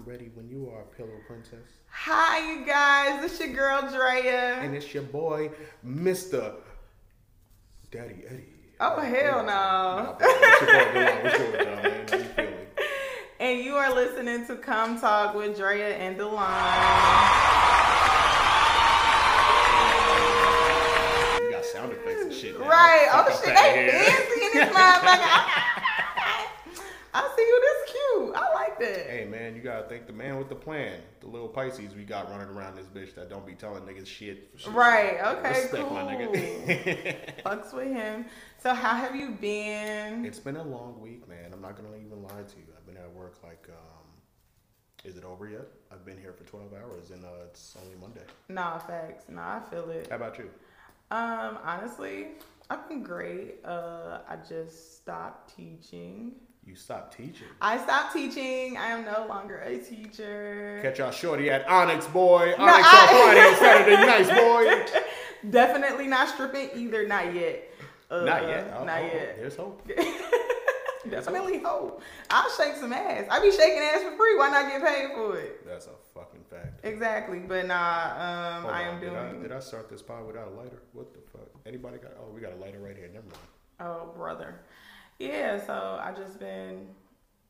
I'm ready when you are, Pillow Princess. Hi, you guys. It's your girl Drea. And it's your boy, Mr. Daddy Eddie. Oh hell no! Nah, bro, boy doing? What's good with y'all, man? How you feeling? And you are listening to Come Talk with Drea and Dalon. You got sound effects and shit. Now. Right. Oh shit, they fancy in this motherfucker. I'll see you. This cute. I like that. Hey man, you gotta thank the man with the plan. The little Pisces we got running around this bitch that don't be telling niggas shit. Right. Okay. Respect cool. my nigga. Fucks with him. So how have you been? it's been a long week, man. I'm not gonna even lie to you. I've been at work like, um, is it over yet? I've been here for 12 hours and uh, it's only Monday. Nah, facts. Nah, I feel it. How about you? Um, honestly, I've been great. Uh, I just stopped teaching. You stopped teaching. I stopped teaching. I am no longer a teacher. Catch y'all shorty at Onyx Boy. Onyx No, on I- Friday and Saturday nights, boy. Definitely not stripping either. Not yet. Uh, not yet. Oh, not oh, yet. There's hope. Definitely hope. I'll shake some ass. I be shaking ass for free. Why not get paid for it? That's a fucking fact. Exactly. But nah, um, Hold I on, am did doing. I, did I start this pod without a lighter? What the fuck? Anybody got? Oh, we got a lighter right here. Never mind. Oh, brother. Yeah. So I just been,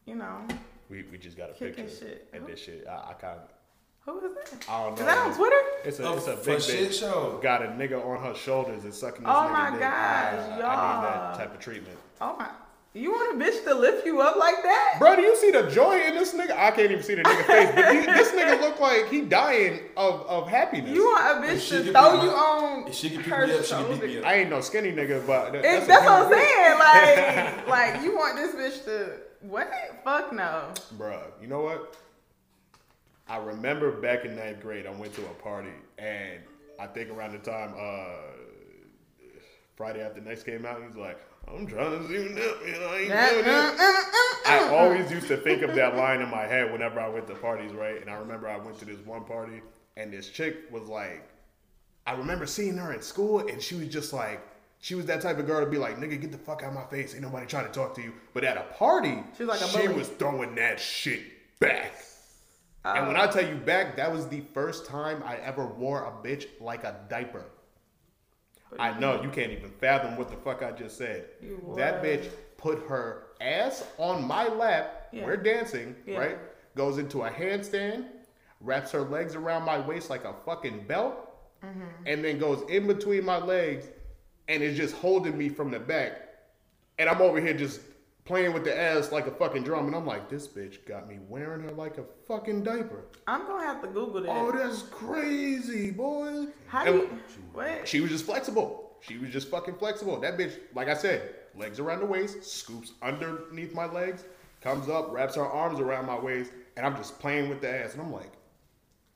you know, We, we just got a picture shit. and this shit. I, I kind of who is that? I don't know. Is that on Twitter? It's a Oh, it's a for big shit bitch. show. Got a nigga on her shoulders and sucking this Oh nigga my dick. gosh, I need y'all. that type of treatment. Oh my! You want a bitch to lift you up like that? Bro, do you see the joy in this nigga? I can't even see the nigga face, but he, this nigga look like he dying of, of happiness. You want a bitch to could throw beat you my- on if she could pick her me up, she could shoulder? me up. I ain't no skinny nigga, but that, It's, a that's what I'm human saying. Like, like you want this bitch to what? Fuck no. being. Bruh, you know what? I remember back in ninth grade, I went to a party, and I think around the time uh, Friday After Next came out, he's like, I'm trying to that mean. I ain't doing it. Uh, uh, uh, I always used to think of that line in my head whenever I went to parties, right? And I remember I went to this one party, and this chick was like, I remember seeing her in school, and she was just like, she was that type of girl to be like, nigga, get the fuck out of my face. Ain't nobody trying to talk to you. But at a party, She was like she was throwing that shit back. And when I ah. tell you back, that was the first time I ever wore a bitch like a diaper. I know you can't even fathom what the fuck I just said. That bitch put her ass on my lap. Yeah. We're dancing, Yeah. right? Goes into a handstand, wraps her legs around my waist like a fucking belt, Mm-hmm. and then goes in between my legs and is just holding me from the back. And I'm over here just playing with the ass like a fucking drum. And I'm like, this bitch got me wearing her like a fucking diaper. I'm gonna have to Google that. Oh, that's crazy, boy. How do you? What? she was just flexible. She was just fucking flexible. That bitch, like I said, legs around the waist, scoops underneath my legs, comes up, wraps her arms around my waist, and I'm just playing with the ass. And I'm like,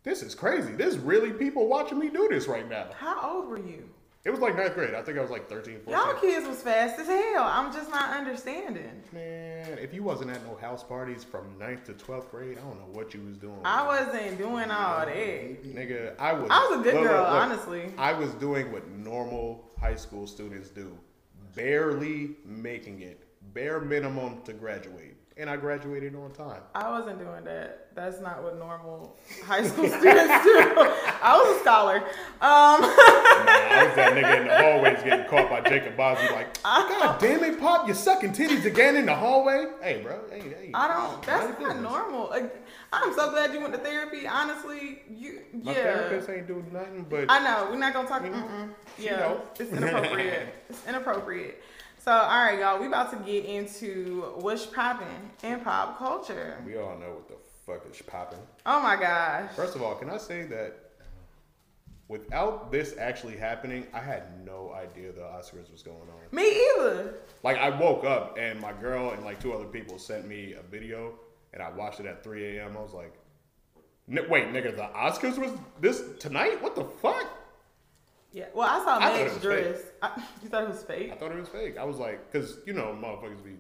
this is crazy. There's really people watching me do this right now. How old were you? It was like ninth grade. I think I was like 13, 14. Y'all kids was fast as hell. I'm just not understanding. Man, if you wasn't at no house parties from ninth to 12th grade, I don't know what you was doing. I wasn't doing all that. Nigga, I was. I was a good look, girl, look, honestly. I was doing what normal high school students do, barely making it, bare minimum to graduate, and I graduated on time. I wasn't doing that. That's not what normal high school students do. I was a scholar. Um, Nah, I was that nigga in the hallways getting caught by Jacob Bosby, like, God damn it, Pop, you're sucking titties again in the hallway. Hey, bro, hey, hey. I don't. That's not business. normal. Like, I'm so glad you went to therapy. Honestly, you My yeah. therapist ain't doing nothing, but I know we're not gonna talk. Mhm. Mm-mm. Yeah, know. it's inappropriate. it's inappropriate. So, all right, y'all, we about to get into what's popping in pop culture. we all know what the fuck is popping. Oh my gosh. First of all, can I say that without this actually happening, I had no idea the Oscars was going on. Me either. Like I woke up and my girl and like two other people sent me a video and I watched it at 3 a.m. I was like, "N- wait, nigga, the Oscars was this tonight? What the fuck? Yeah. Well, I saw I Meg's dress. I, you thought it was fake? I thought it was fake. I was like, cause you know motherfuckers be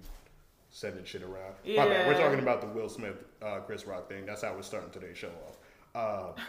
sending shit around. My Yeah. bad. We're talking about the Will Smith, uh, Chris Rock thing. That's how we're starting today's show off. Uh,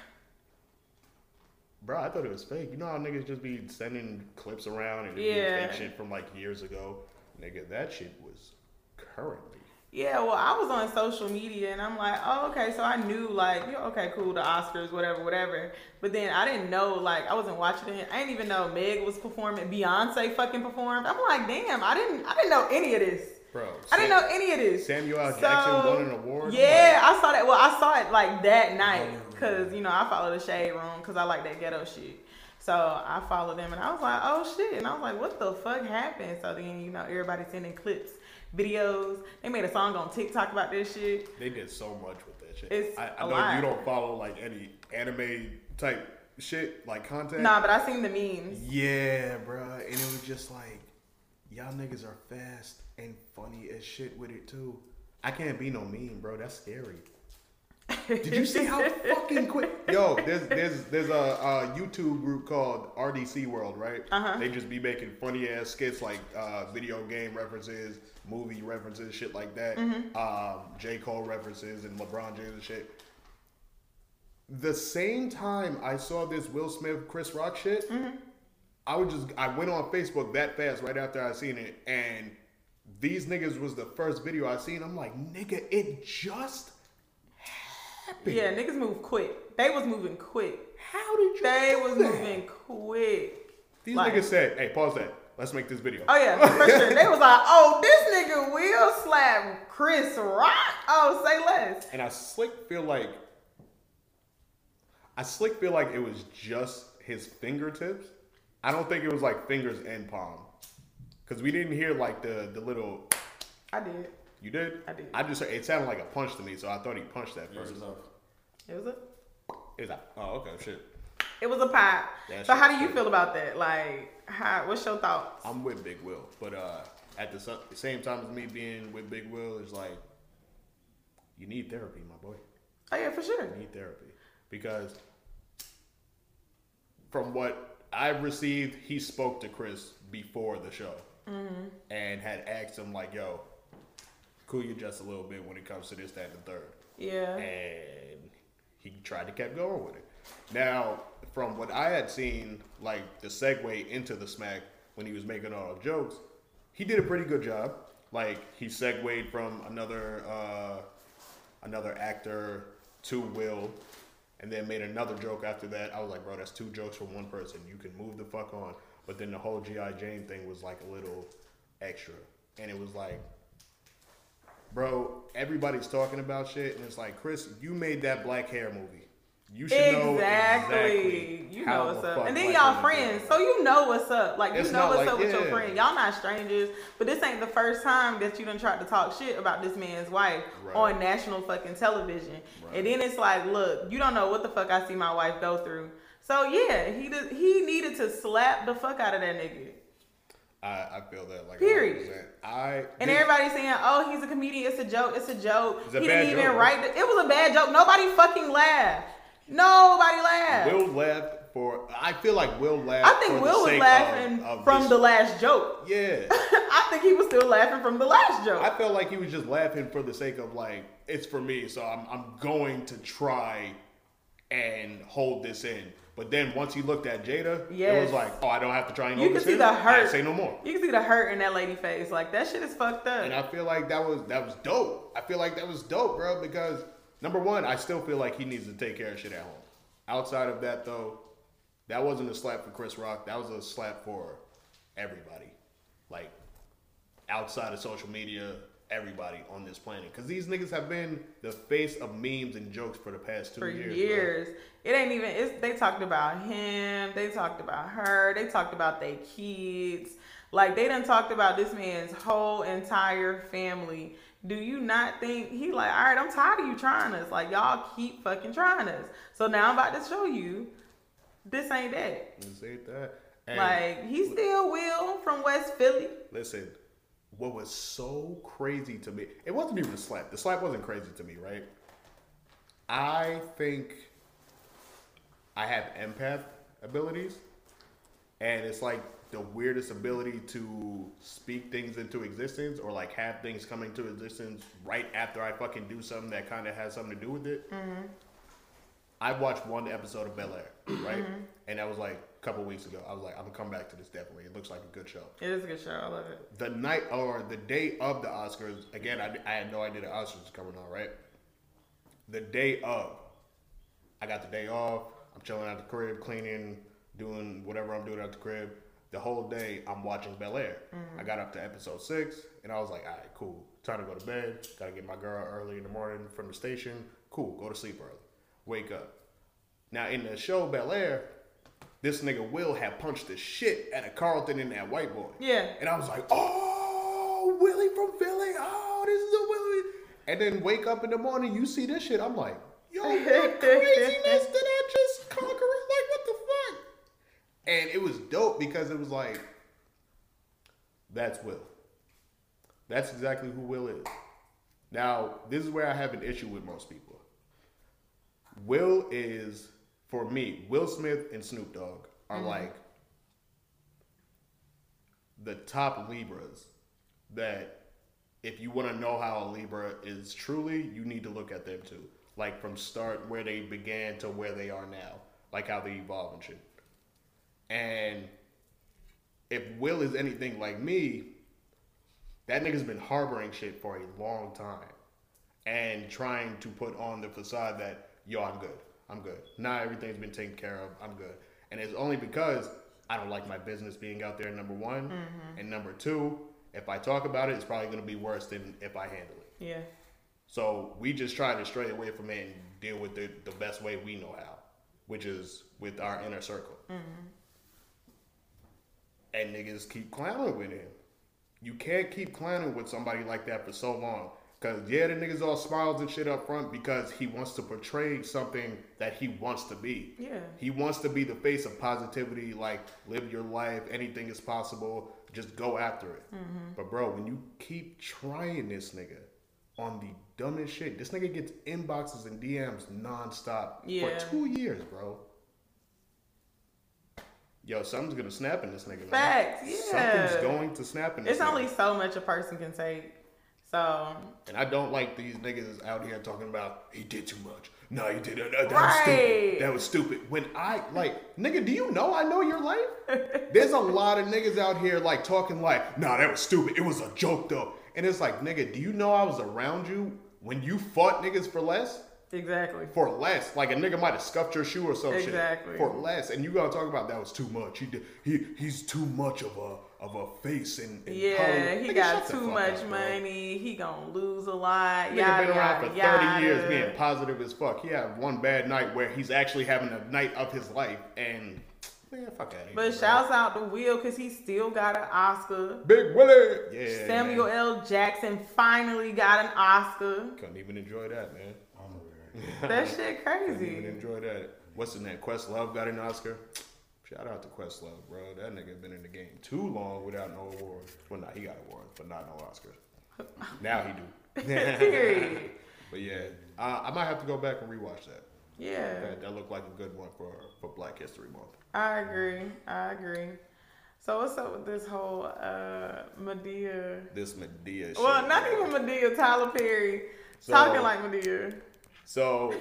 Bro, I thought it was fake. You know how niggas just be sending clips around and Yeah. fake shit from like years ago? Nigga, that shit was currently. Yeah, well, I was on social media and I'm like, oh, okay, so I knew like, okay, cool, the Oscars, whatever, whatever. But then I didn't know, like, I wasn't watching it. I didn't even know Meg was performing. Beyonce fucking performed. I'm like, damn, I didn't, I didn't know any of this. Bro, I didn't know any of this. Samuel L. So, Jackson won an award. Yeah, I saw that. Well, I saw it like that night oh, because you know I follow the Shade Room because I like that ghetto shit. So I followed them and I was like, oh shit, and I was like, what the fuck happened? So then you know everybody sending clips, videos. They made a song on TikTok about this shit. They did so much with that shit. It's I, I a know lot. you don't follow like any anime type shit like content. Nah, but I seen the memes. Yeah, bruh. And it was just like, y'all niggas are fast and funny as shit with it too. I can't be no meme, bro. That's scary. Did you see how fucking quick? Yo, there's there's there's a, a YouTube group called RDC World, right? Uh-huh. They just be making funny ass skits like uh, video game references, movie references, shit like that. Mm-hmm. Um, J Cole references and LeBron James and shit. The same time I saw this Will Smith Chris Rock shit, Mm-hmm. I would just I went on Facebook that fast right after I seen it, and these niggas was the first video I seen. I'm like, nigga, it just happened. Yeah, niggas move quick. They was moving quick. How did you? They do was that? moving quick. These like- niggas said, "Hey, pause that. Let's make this video." Oh yeah, for sure. They was like, oh, this nigga will slap Chris Rock. Oh, say less. And I slick feel like I slick feel like it was just his fingertips. I don't think it was like fingers and palm, because we didn't hear like the the little. I did. You did? I did. I just it sounded like a punch to me, so I thought he punched that first. It was first. enough. It was a Is that? Oh, okay, shit. it was a pop. That So how do you feel about that? Like, how? What's your thoughts? I'm with Big Will, but uh, at the so- same time as me being with Big Will is like, you need therapy, my boy. Oh yeah, for sure. You need therapy because from what I've received, he spoke to Chris before the show and had asked him like, "Yo, cool you just a little bit when it comes to this, that, and the third. Yeah. and he tried to keep going with it. Now, from what I had seen, like the segue into the smack when he was making all the jokes, he did a pretty good job. Like he segued from another uh, another actor to Will, and then made another joke after that. I was like, bro, that's two jokes from one person. You can move the fuck on. But then the whole GI Jane thing was like a little extra, and it was like, bro, everybody's talking about shit, and it's like, Chris, you made that black hair movie. You should know Exactly. exactly. You know what's up. And then y'all friends. So you know what's up. Like It's you know what's like- up with your friend. Y'all not strangers, but this ain't the first time that you done tried to talk shit about this man's wife Right. on national fucking television. And then it's like, look, you don't know what the fuck I see my wife go through. So yeah, he did, he needed to slap the fuck out of that nigga. I, I feel that like Period. 100%. I And this- everybody's saying, "Oh, he's a comedian. It's a joke. It's a joke." It's a he didn't even joke, write it. It was a bad joke. Nobody fucking laughed. Nobody laughed. Will laughed for. I feel like Will laughed. I think the Will was laughing of- of from this- the last joke. Yeah, I think he was still laughing from the last joke. I felt like he was just laughing for the sake of like it's for me, so I'm I'm going to try and hold this in. But then once he looked at Jada, it was like, oh, I don't have to try and you can see the hurt. say no more. You can see the hurt in that lady face. Like that shit is fucked up. And I feel like that was that was dope. I feel like that was dope, bro, because number one, I still feel like he needs to take care of shit at home. Outside of that though, that wasn't a slap for Chris Rock. That was a slap for everybody. Like outside of social media, everybody on this planet. Cause these niggas have been the face of memes and jokes for the past two for years. years. It ain't even. It's they talked about him. They talked about her. They talked about their kids. Like they done talked about this man's whole entire family. Do you not think he like? All right, I'm tired of you trying us. Like y'all keep fucking trying us. So now I'm about to show you. This ain't that. And say that. And Like he still will from West Philly. Listen, what was so crazy to me, it wasn't even a slap. The slap wasn't crazy to me, right? I think I have empath abilities, and it's like the weirdest ability to speak things into existence or like have things come into existence right after I fucking do something that kind of has something to do with it. Mm-hmm. I watched one episode of Bel Air, right? Mm-hmm. And I was like couple weeks ago. I was like, I'm gonna come back to this definitely. It looks like a good show. It is a good show. I love it. The night or the day of the Oscars, again, I, I had no idea the Oscars was coming on, right? The day of, I got the day off. I'm chilling at the crib, cleaning, doing whatever I'm doing at the crib. The whole day, I'm watching Bel Air. Mm-hmm. I got up to episode six, and I was like, all right, cool. Time to go to bed. Gotta get my girl early in the morning from the station. Cool, go to sleep early. Wake up. Now, in the show Bel Air, this nigga Will had punched the shit out of Carlton and that white boy. Yeah. And I was like, oh, Willie from Philly. Oh, this is a Willie. And then wake up in the morning, you see this shit. I'm like, yo, what craziness did I just conquer? Like, what the fuck? And it was dope because it was like, that's Will. That's exactly who Will is. Now, this is where I have an issue with most people. Will is, for me, Will Smith and Snoop Dogg are mm-hmm. like the top Libras that if you want to know how a Libra is truly, you need to look at them too. Like from start where they began to where they are now. Like how they evolve and shit. And if Will is anything like me, that nigga's been harboring shit for a long time. And trying to put on the facade that, yo, I'm good. I'm good. Now everything's been taken care of. I'm good. And it's only because I don't like my business being out there, number one. Mm-hmm. And number two, if I talk about it, it's probably going to be worse than if I handle it. Yeah. So we just try to stray away from it and deal with it the best way we know how, which is with our inner circle. Mm-hmm. And niggas keep clowning with him. You can't keep clowning with somebody like that for so long. Cause yeah, the niggas all smiles and shit up front because he wants to portray something that he wants to be. Yeah. He wants to be the face of positivity, like live your life, anything is possible, just go after it. Mm-hmm. But bro, when you keep trying this nigga on the dumbest shit, this nigga gets inboxes and DMs nonstop Yeah. for two years, bro. Yo, something's gonna snap in this nigga. man. Facts, yeah. Something's going to snap in this It's nigga. only so much a person can take. So And I don't like these niggas out here talking about he did too much. No, he did. That, that was stupid. That was stupid. When I like, nigga, do you know I know your life? There's a lot of niggas out here like talking like, nah, that was stupid. It was a joke though. And it's like, nigga, do you know I was around you when you fought niggas for less? exactly. For less, like a nigga might have scuffed your shoe or some Exactly. shit for less, and you gotta talk about that was too much. He did, he he's too much of a of a face in, in Yeah, Hollywood. he Nigga, got too much up, money. He gonna lose a lot. Nigga Yada, been around for yada, 30 years being positive as fuck. He had one bad night where he's actually having a night of his life and man, fuck out of here. But bro. shouts out to Will because he still got an Oscar. Big Willie. Yeah. Samuel man. L. Jackson finally got an Oscar. Couldn't even enjoy that, man. That shit crazy. Couldn't even enjoy that. What's his name? Questlove got an Oscar. Shout out to Questlove, bro. That nigga been in the game too long without no awards. Well, not he got awards, but not no Oscars. now he do. Period. but yeah, uh, I might have to go back and rewatch that. Yeah, That, that looked like a good one for for Black History Month. I agree. I agree. So what's up with this whole uh Madea? This Madea shit. Well, not bro. even Madea. Tyler Perry So- talking like Medea. So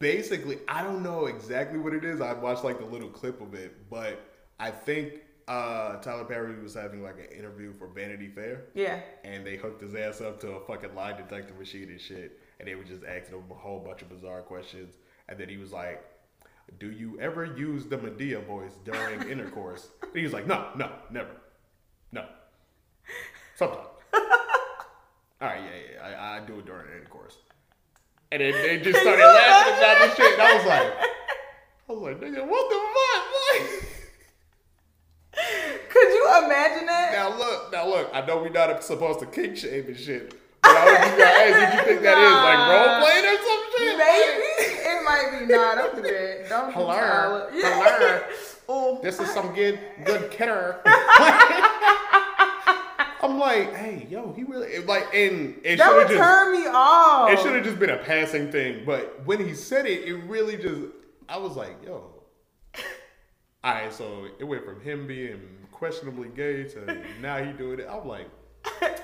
basically, I don't know exactly what it is. I watched like the little clip of it, but I think uh, Tyler Perry was having like an interview for Vanity Fair, Yeah. and they hooked his ass up to a fucking lie detector machine and shit, and they were just asking him a whole bunch of bizarre questions, and then he was like. Do you ever use the Madea voice during intercourse? And he was like, no, no, never. No. Sometimes. All right, yeah, yeah, I, I do it during intercourse. And then they just started laughing about this shit. And I was like, I was like, nigga, what the fuck? Like, Could you imagine that? now look, now look, I know we're not supposed to kink shame and shit. But I was just like, hey, did you think that is like role playing or some shit? Maybe it might be. Nah, don't do that. Don't do. Hello. Oh, This is some good good kidder. I'm like, hey, yo, he really like, and it that would just turn me off. It should have just been a passing thing, but when he said it, it really just. I was like, yo. All right, so it went from him being questionably gay to now he doing it. I'm like,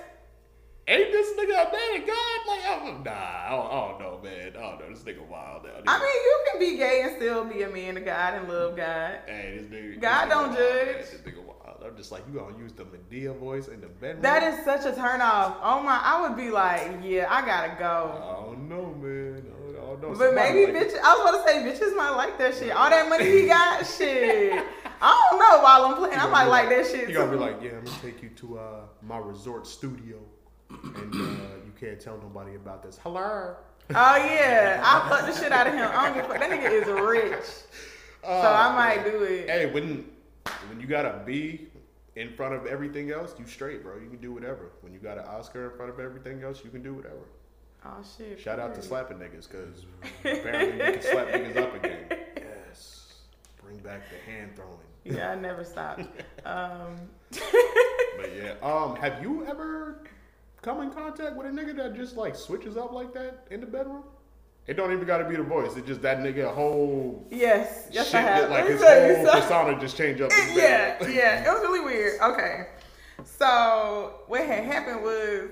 ain't this nigga a man of God? Like, I'm, nah, I don't, I don't know, man. I don't know. This nigga wild. Now. I mean, you can be gay and still be a man of God and love God. hey, this nigga. God this nigga don't wild, judge. man. This nigga wild. I'm just like, you gonna use the Madea voice in the bedroom? That is such a turn off. Oh my, I would be like, yeah, I gotta go. I don't know, man. I don't, I don't know. But Somebody maybe like- bitches, I was about to say bitches might like that shit. All that money he got, shit. I don't know while I'm playing. I might be like that shit You gonna be like, yeah, I'm gonna take you to uh, my resort studio, and uh, you can't tell nobody about this. Hello. Oh yeah, I fuck the shit out of him. I don't give a fuck. That nigga is rich, so I might do it. Hey, when when you got a B in front of everything else, you straight, bro. You can do whatever. When you got an Oscar in front of everything else, you can do whatever. Oh shit. Shout out to slapping niggas, cause apparently you can slap niggas up again. Yes. Bring back the hand throwing. Yeah, I never stopped. Um, But yeah, um, have you ever come in contact with a nigga that just like switches up like that in the bedroom? It don't even gotta be the voice. It's just that nigga whole yes, yes, shit, I have. like his whole something. persona just change up. the yeah, yeah. It was really weird. Okay. So what had happened was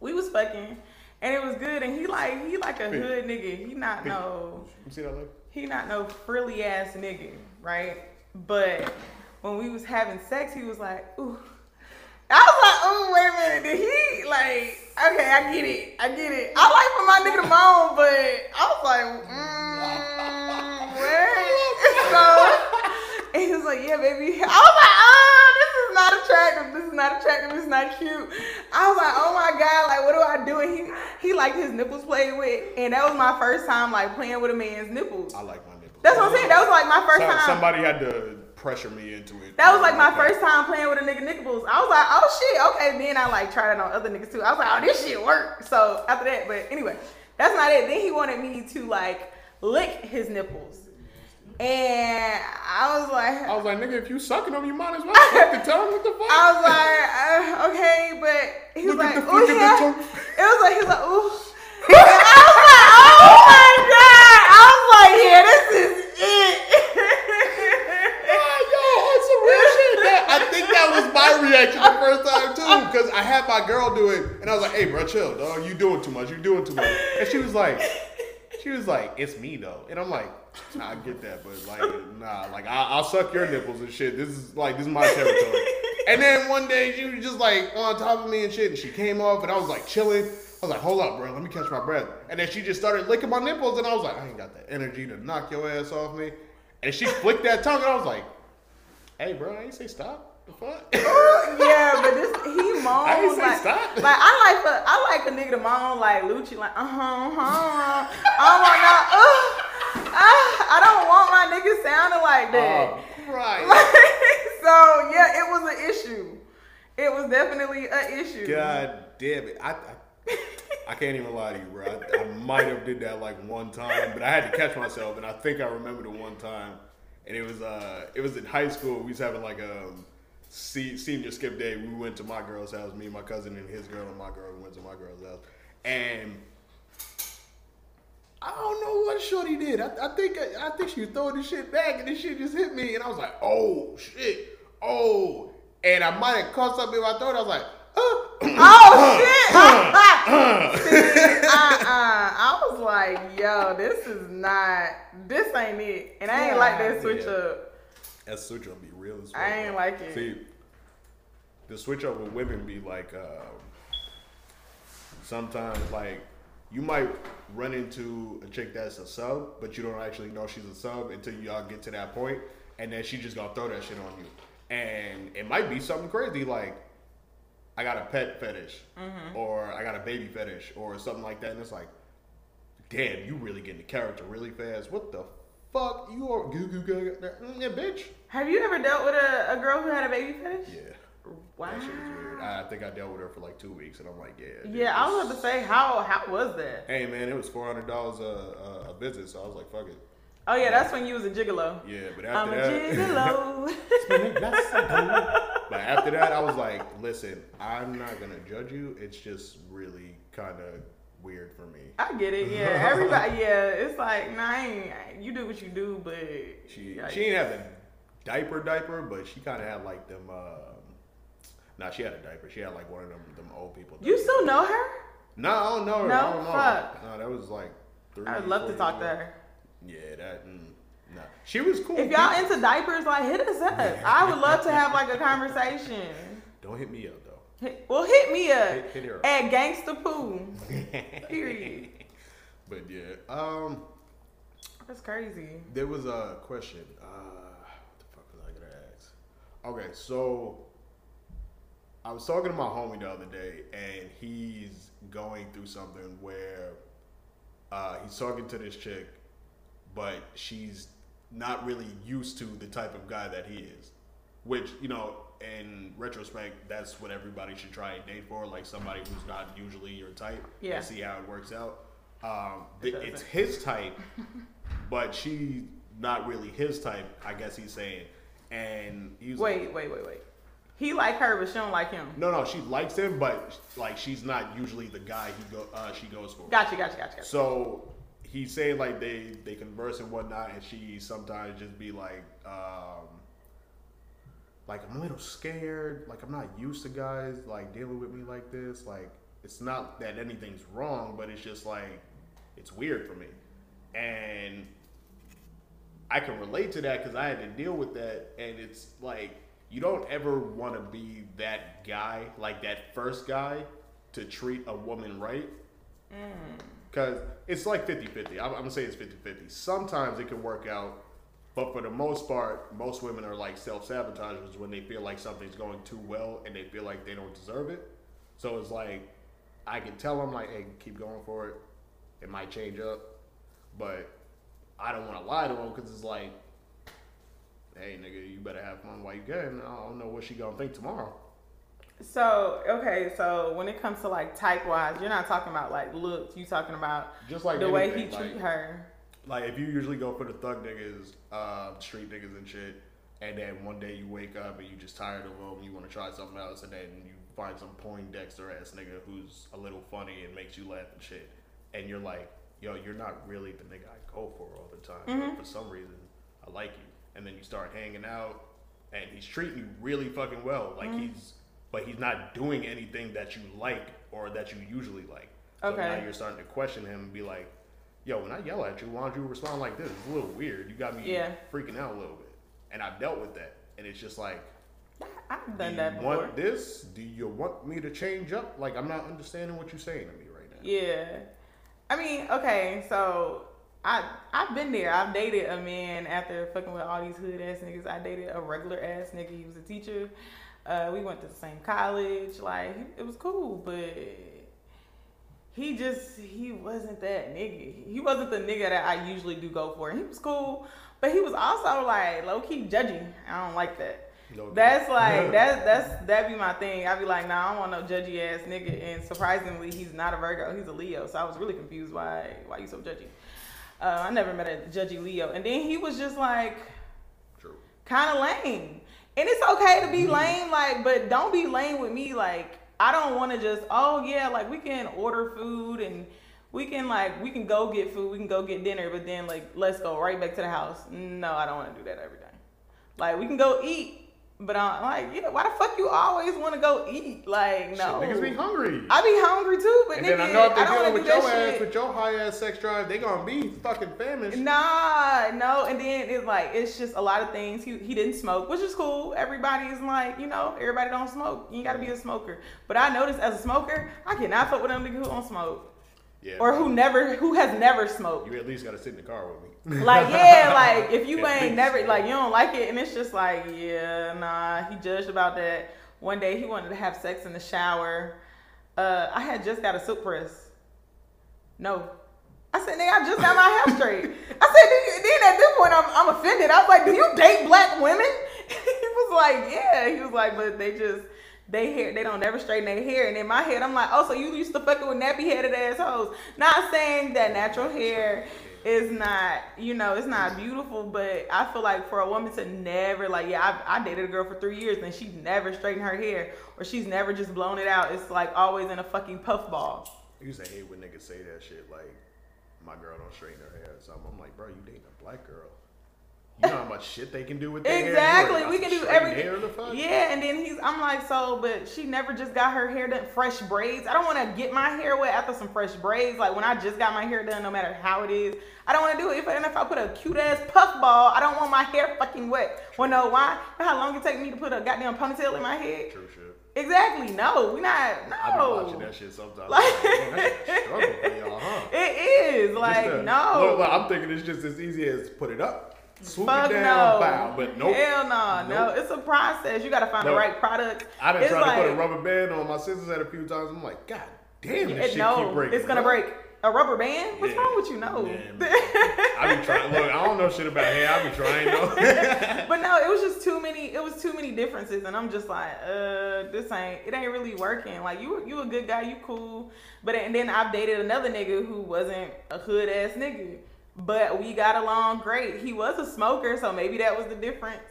we was fucking and it was good and he like he like a hood nigga. He not no You see that look? he not no frilly ass nigga, right? But when we was having sex, he was like, ooh. I was like, oh, wait a minute. Did he like? Okay, I get it. I get it. I like for my nigga to moan, but I was like, mm, what? so and he was like, yeah, baby. I was like, oh, this is not attractive. This is not attractive. This is not cute. I was like, oh my god, like what do I do? And he he liked his nipples played with, and that was my first time like playing with a man's nipples. I like my nipples. That's what I'm saying. That was like my first So- time. Somebody had to pressure me into it. That was like my Okay. first time playing with a nigga nipples. I was like, oh shit, okay. Then I like tried it on other niggas too. I was like, oh this shit work. So after that, but anyway, that's not it. Then he wanted me to like lick his nipples, and I was like, I was like, nigga, if you sucking them, you might as well fucking tell him what the fuck. I was like, uh, okay, but he was Look like, the ooh, yeah. It was like he was like, ooh. I was like, oh my god. I was like, yeah, this is it. Ah, yo, on some real shit. That, I think that was my reaction the first time too, because I had my girl do it, and I was like, "Hey, bro, chill, dog. You doing too much. You doing too much." And she was like, "She was like, it's me though," and I'm like, nah, "I get that, but like, nah, like I, I'll suck your nipples and shit. This is like this is my territory." And then one day she was just like on top of me and shit, and she came off, and I was like chilling. I was like, hold up, bro, let me catch my breath. And then she just started licking my nipples, and I was like, I ain't got that energy to knock your ass off me. And she flicked that tongue, and I was like, hey, bro, I ain't say stop. The fuck? yeah, but this he moans I didn't say like, stop. like I like a I like a nigga to moan like Lucci, like uh huh, uh huh. I don't want no, uh, uh, I don't want my nigga sounding like that. Oh, right. so yeah, it was an issue. It was definitely an issue. God damn it. I, I, I can't even lie to you, bro. I, I might have did that like one time, but I had to catch myself, and I think I remember the one time, and it was uh, it was in high school. We was having like a se- senior skip day. We went to my girl's house. Me and my cousin and his girl and my girl went to my girl's house, and I don't know what Shorty did. I, I think I think she was throwing this shit back, and this shit just hit me, and I was like, "Oh shit, oh!" And I might have caught something in my throat. I was like, "Uh." Oh shit! See, uh-uh. I was like, yo, this is not, this ain't it. And I ain't like that switch Yeah. up. That switch up be real as I ain't like it. See, the switch up with women be like, um, sometimes like you might run into a chick that's a sub, but you don't actually know she's a sub until y'all get to that point, and then she just gonna throw that shit on you, and it might be something crazy like. I got a pet fetish, Mm-hmm. or I got a baby fetish, or something like that, and it's like, damn, you really getting the character really fast. What the fuck? You are goo goo goo, yeah, bitch. Have you ever dealt with a, a girl who had a baby fetish? Yeah. Wow. That shit was weird. I think I dealt with her for like two weeks, and I'm like, yeah. dude, Yeah, I was about to say, how how was that? Hey man, it was four hundred dollars a, a a visit, so I was like, fuck it. Oh yeah, that's when you was a gigolo. Yeah, but after that. I'm that, gigolo. but after that, I was like, listen, I'm not gonna judge you. It's just really kind of weird for me. I get it. Yeah, everybody. Yeah, it's like, nah, I ain't, you do what you do, but She like, she ain't have a diaper diaper, but she kind of had like them. Um, Nah, she had a diaper. She had like one of them them old people. You still know her? No, I don't know her. No? I don't know. Fuck. No, that was like three. I would love to talk to her. Yeah, that. Mm, nah, she was cool. If y'all into diapers, like hit us up. I would love to have like a conversation. don't hit me up well, hit me up Hit, hit her up. at Gangsta Poo. Period. but yeah, um, That's crazy. there was a question. Uh, what the fuck was I gonna ask? Okay, so I was talking to my homie the other day, and he's going through something where uh, he's talking to this chick, but she's not really used to the type of guy that he is. Which you know, in retrospect, that's what everybody should try and date for, like somebody who's not usually your type. Yeah. And see how it works out. Um, It th- it's his type, but she's not really his type. I guess he's saying, and he's Wait, wait, wait, wait. He like her, but she don't like him. no, no, she likes him, but like she's not usually the guy he go uh, she goes for. Gotcha, gotcha, gotcha. gotcha. So he's saying like they they converse and whatnot, and she sometimes just be like, um, like I'm a little scared, like I'm not used to guys like dealing with me like this. Like it's not that anything's wrong, but it's just like it's weird for me, and I can relate to that because I had to deal with that, and it's like you don't ever want to be that guy, like that first guy, to treat a woman right. Mm. Because it's like 50 50. I'm, I'm going to say it's 50 50. Sometimes it can work out, but for the most part, most women are like self sabotagers when they feel like something's going too well and they feel like they don't deserve it. So it's like, I can tell them, like, hey, keep going for it. It might change up. But I don't want to lie to them because it's like, hey, nigga, you better have fun while you can. I don't know what she going to think tomorrow. So okay, so when it comes to like type wise, you're not talking about like looks. You talking about Just like the way he anything, treat her. Like if you usually go for the thug niggas, uh, street niggas and shit, and then one day you wake up and you just tired of them, you want to try something else, and then you find some Poindexter ass nigga who's a little funny and makes you laugh and shit, and you're like, yo, you're not really the nigga I go for all the time, but for some reason I like you, and then you start hanging out, and he's treating you really fucking well, like he's, but he's not doing anything that you like or that you usually like. So Okay. now you're starting to question him and be like, yo, when I yell at you, why don't you respond like this? It's a little weird. You got me Yeah. freaking out a little bit. And I've dealt with that. And it's just like, I've do done you that before. want this? Do you want me to change up? Like, I'm not understanding what you're saying to me right now. Yeah. I mean, okay, so I I've been there. I've dated a man after fucking with all these hood ass niggas. I dated a regular ass nigga. He was a teacher. Uh, we went to the same college. Like it was cool, but he just he wasn't that nigga. He wasn't the nigga that I usually do go for. He was cool, but he was also like low key judging. I don't like that. Low-key. That's like that's that's that be my thing. I'd be like, nah, I don't want no judgy ass nigga. And surprisingly, he's not a Virgo. He's a Leo. So I was really confused why why you so judgy. Uh, I never met a judgy Leo. And then he was just like True. kind of lame. And it's okay to be lame, like, but don't be lame with me. Like, I don't want to just, oh yeah, like we can order food and we can like we can go get food, we can go get dinner, but then like let's go right back to the house. No, I don't want to do that every day. Like we can go eat, but I'm like, yeah, why the fuck you always want to go eat? Like, no, Shit, niggas be hungry. I be hungry too, but and nigga, then I know if I they don't dealing with your ass, shit. with your high ass sex drive, they gonna be fucking famished. Nah, no, and then it's like it's just a lot of things. He he didn't smoke, which is cool. Everybody is like, you know, everybody don't smoke. You ain't gotta be a smoker. But I noticed as a smoker, I cannot fuck with them niggas who don't smoke. Yeah. Or who never who has never smoked. You at least gotta sit in the car with me. Like, yeah, like if you ain't never like you don't like it and it's just like, yeah, nah, he judged about that. One day he wanted to have sex in the shower. Uh I had just got a silk press. No. I said, nigga, I just got my hair straight. I said, you, then at this point, I'm, I'm offended. I was like, do you date black women? he was like, yeah. He was like, but they just, they hair, they don't ever straighten their hair. And in my head, I'm like, oh, so you used to fucking with nappy headed assholes. Not saying that natural hair is not, you know, it's not beautiful, but I feel like for a woman to never, like, yeah, I, I dated a girl for three years and she never straightened her hair or she's never just blown it out. It's like always in a fucking puffball. I used to hate when niggas say that shit like, my girl don't straighten her hair or something. I'm like, bro, you dating a black girl. You know how much shit they can do with their hair? Exactly, hair? we can do everything. Hair in the fuck? Yeah, and then he's, I'm like, so, but she never just got her hair done, fresh braids. I don't want to get my hair wet after some fresh braids. Like when I just got my hair done, no matter how it is, I don't want to do it. If, and if I put a cute ass puff ball, I don't want my hair fucking wet. Well, no, why? You know how long it take me to put a goddamn ponytail in my head? True shit. Exactly. No, we not. No. I be No. watching that shit sometimes. Like- Like, man, that's a struggle for y'all, huh? It is like no. Look, look, I'm thinking it's just as easy as put it up, swoop Fuck it down, no. bow. But nope. Hell no, no. It's a process. You gotta find the right product. I done It's tried to put a rubber band on my sister's head a few times. I'm like, God damn, this It, shit no, keep breaking. it's gonna bro. break. A rubber band? What's Yeah. wrong with you? No. Man, I be trying. Look, I don't know shit about hair. I be trying though. but no, it was just too many. It was too many differences, and I'm just like, uh, this ain't. It ain't really working. Like you, you a good guy, you cool, but and then I've dated another nigga who wasn't a hood ass nigga, but we got along great. He was a smoker, so maybe that was the difference.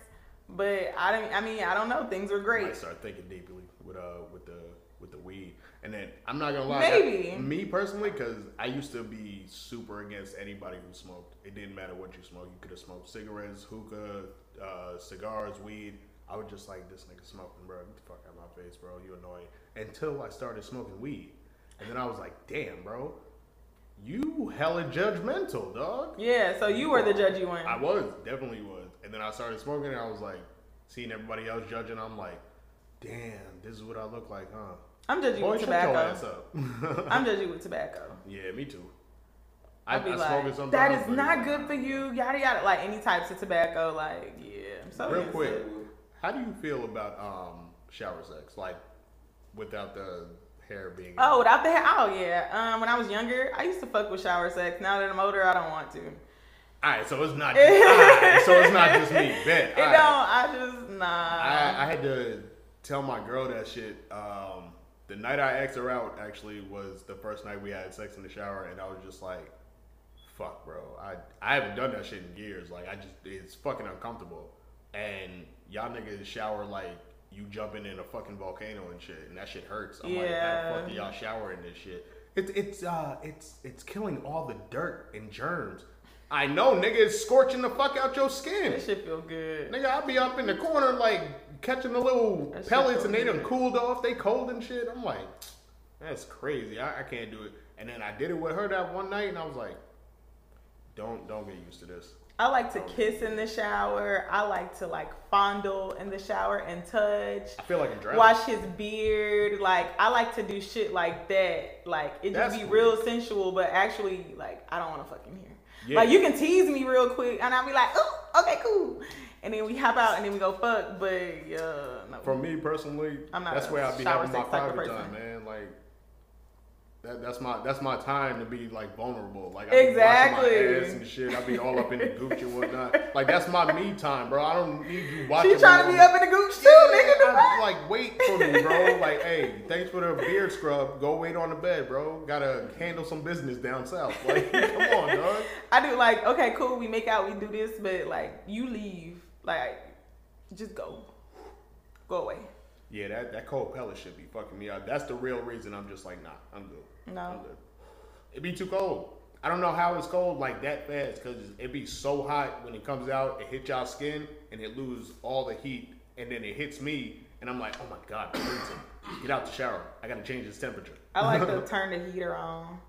But I didn't. I mean, I don't know. Things were great. I start thinking deeply with uh with the with the weed, and then I'm not gonna lie. Maybe. that- me personally, because I used to be super against anybody who smoked. It didn't matter what you smoked. You could have smoked cigarettes, hookah, uh, cigars, weed. I was just like, this nigga smoking, bro. Get the fuck out of my face, bro. You annoying. Until I started smoking weed, and then I was like, damn, bro. You hella judgmental, dog. Yeah. So you were the judgy one. I was, definitely was. And then I started smoking and I was like, seeing everybody else judging, I'm like, damn, this is what I look like, huh? I'm judgy Boy, with tobacco. I'm judging with tobacco. yeah, me too. I, I'd be I like, that is but not good for you. Yada yada. Like any types of tobacco. Like yeah. I'm so Real quick, how do you feel about um, shower sex? Like, without the hair being. Oh, without the hair. Oh yeah. Um, when I was younger, I used to fuck with shower sex. Now that I'm older, I don't want to. Alright, so it's not. Just, alright, so it's not just me. Bet. don't. I just nah. I, I had to tell my girl that shit. Um, the night I asked her out actually was the first night we had sex in the shower, and I was just like, "Fuck, bro, I I haven't done that shit in years. Like, I just it's fucking uncomfortable." And y'all niggas shower like you jumping in a fucking volcano and shit, and that shit hurts. I'm like, how Yeah. the fuck do y'all shower in this shit? It's it's uh it's it's killing all the dirt and germs. I know, nigga, it's scorching the fuck out your skin. That shit feel good. Nigga, I'll be up in the corner like catching the little That pellets and they done good. cooled off. They cold and shit. I'm like, that's crazy. I, I can't do it. And then I did it with her that one night, and I was like, don't don't get used to this. I like to kiss in the shower. I like to like fondle in the shower and touch. I feel like a drowning. Wash his beard. Like I like to do shit like that. Like it just That's be real sensual, but actually like I don't want to fucking hear. Yeah. Like you can tease me real quick, and I'll be like, "Oh, okay, cool," and then we hop out, and then we go fuck. But yeah, no. For me personally, I'm not that's where I'd be having my sex type of private time, man. Like. That, that's my that's my time to be like vulnerable. Like I be washing my ass and shit. I be all up in the gooch and whatnot. Like that's my me time, bro. I don't need you watching. she trying to be up in the gooch too, Yeah, nigga. I- like wait for me, bro. Like, hey, thanks for the beard scrub. Go wait on the bed, bro. Gotta handle some business down south. Like, come on, dog. I do like, okay, cool, we make out, we do this, but like you leave, like just go, go away. Yeah, that, that cold pellet should be fucking me up. That's the real reason I'm just like, nah, I'm good. No. I'm good. It be too cold. I don't know how it's cold like that fast because it be so hot when it comes out. It hit y'all skin and it lose all the heat, and then it hits me, and I'm like, oh my god, I'm freezing. Get out the shower. I gotta change this temperature. I like to turn the heater on.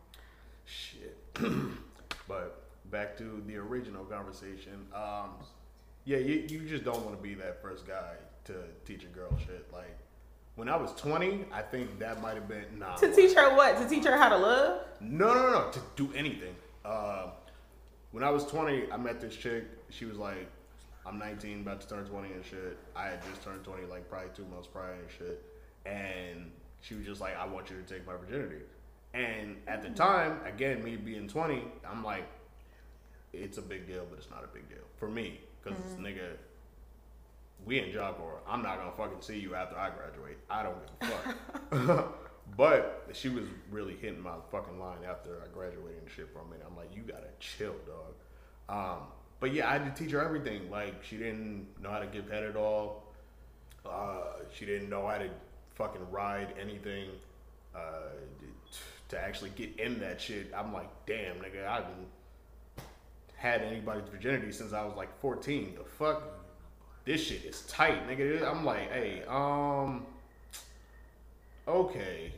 Shit. but back to the original conversation. Um, yeah, you, you just don't want to be that first guy to teach a girl shit. Like when I was 20, I think that might have been nah. To teach her what? To teach her how to love? No, no, no, to do anything. Uh, when I was 20, I met this chick. She was like, I'm 19, about to turn 20 and shit. I had just turned 20, like probably two months prior and shit. And she was just like, I want you to take my virginity. And at the time, again, me being 20, I'm like, it's a big deal, but it's not a big deal for me. Because this nigga, we in job corps. I'm not gonna fucking see you after I graduate. I don't give a fuck. but she was really hitting my fucking line after I graduated and shit for a minute. I'm like, you gotta chill, dog. Um, but yeah, I had to teach her everything. Like, she didn't know how to give head at all. Uh, she didn't know how to fucking ride anything. Uh, to actually get in that shit, I'm like, damn, nigga, I've been had anybody's virginity since I was like 14. The fuck? This shit is tight, nigga. I'm like, hey, um, okay.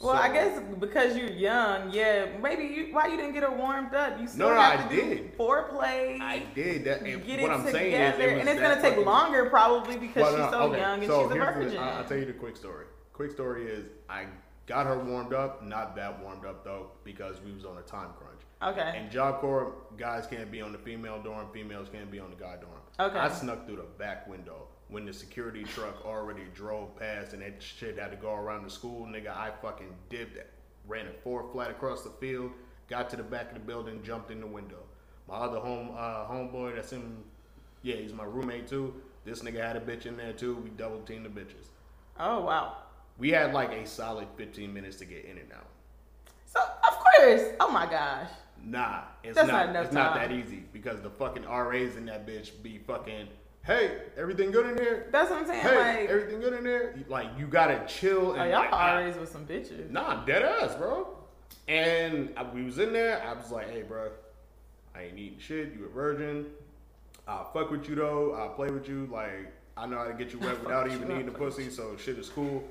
Well, So- I guess because you're young, yeah. Maybe you, why you didn't get her warmed up? You still No, no, have I to do did. foreplay. I did that. and get what it I'm together, saying is, it and it's gonna take longer probably because Well, she's so okay, young and so she's a the- virgin. I- I'll tell you the quick story. Quick story is I got her warmed up, not that warmed up though, because we was on a time crunch. okay. And Job Corps, guys can't be on the female dorm, females can't be on the guy dorm. Okay. I snuck through the back window when the security truck already drove past and that shit had to go around the school. Nigga, I fucking dipped ran it four flat across the field, got to the back of the building, jumped in the window. My other home uh, homeboy that's in, yeah, he's my roommate too. This nigga had a bitch in there too. We double teamed the bitches. oh wow. We had like a solid 15 minutes to get in and out. So of course. Oh my gosh. Nah, it's That's not. not it's not that easy because the fucking RAs in that bitch be fucking. Hey, everything good in here? That's what I'm saying. Hey, like, everything good in there? Like you gotta chill oh, and y'all like, I- always with some bitches. Nah, dead ass, bro. And I, we was in there. I was like, hey, bro, I ain't eating shit. You a virgin. I'll fuck with you though. I'll play with you. Like I know how to get you wet without even eating the I'll fuck with pussy. So shit is cool.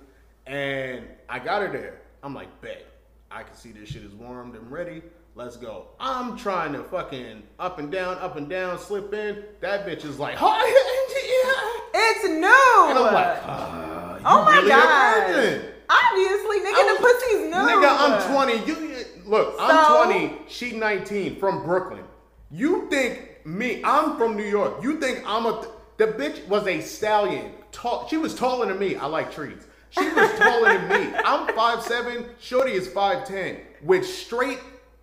And I got her there. I'm like, bet. I can see this shit is warmed and ready. Let's go. I'm trying to fucking up and down, up and down, slip in. That bitch is like, hi, yeah. It's new. And I'm like, ah, you oh my really god. Obviously, nigga, I'm- the pussy's new. Nigga, I'm 20. You look, So? I'm 20. She 19 from Brooklyn. You think me? I'm from New York. You think I'm a? The bitch was a stallion. Tall. She was taller than me. I like trees. She was taller than me. I'm 5'7". Shorty is 5'10". With straight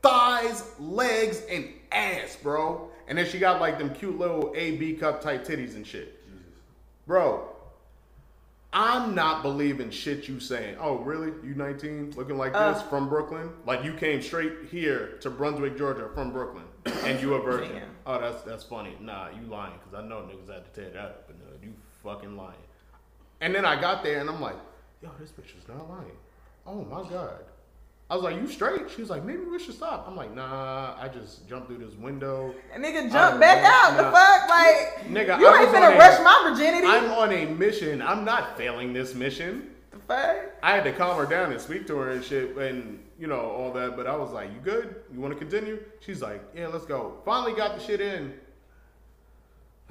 thighs, legs, and ass, bro. And then she got like them cute little A B cup type titties and shit. Bro, I'm not believing shit you saying. Oh, really? You 19, looking like this Uh. from Brooklyn? Like you came straight here to Brunswick, Georgia from Brooklyn, and you a virgin? Damn. Oh, that's that's funny. Nah, you lying because I know niggas had to tear that up, but no, you fucking lying. And then I got there and I'm like, yo, this bitch is not lying. Oh my god. I was like, you straight? She was like, maybe we should stop. I'm like, nah, I just jumped through this window. And nigga I jump back out. The fuck, like Nigga, you I ain't was on finna a- rush my virginity. I'm on a mission. I'm not failing this mission. the fuck. I had to calm her down and speak to her and shit and you know all that. But I was like, "You good? You want to continue?" She's like, "Yeah, let's go." Finally got the shit in.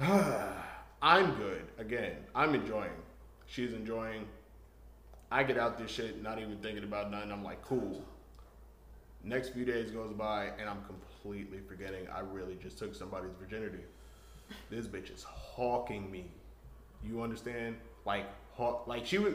I'm good again. I'm enjoying. She's enjoying. I get out this shit, not even thinking about nothing. I'm like, cool. Next few days goes by and I'm completely forgetting I really just took somebody's virginity. This bitch is hawking me. You understand? Like, hawk, like she was.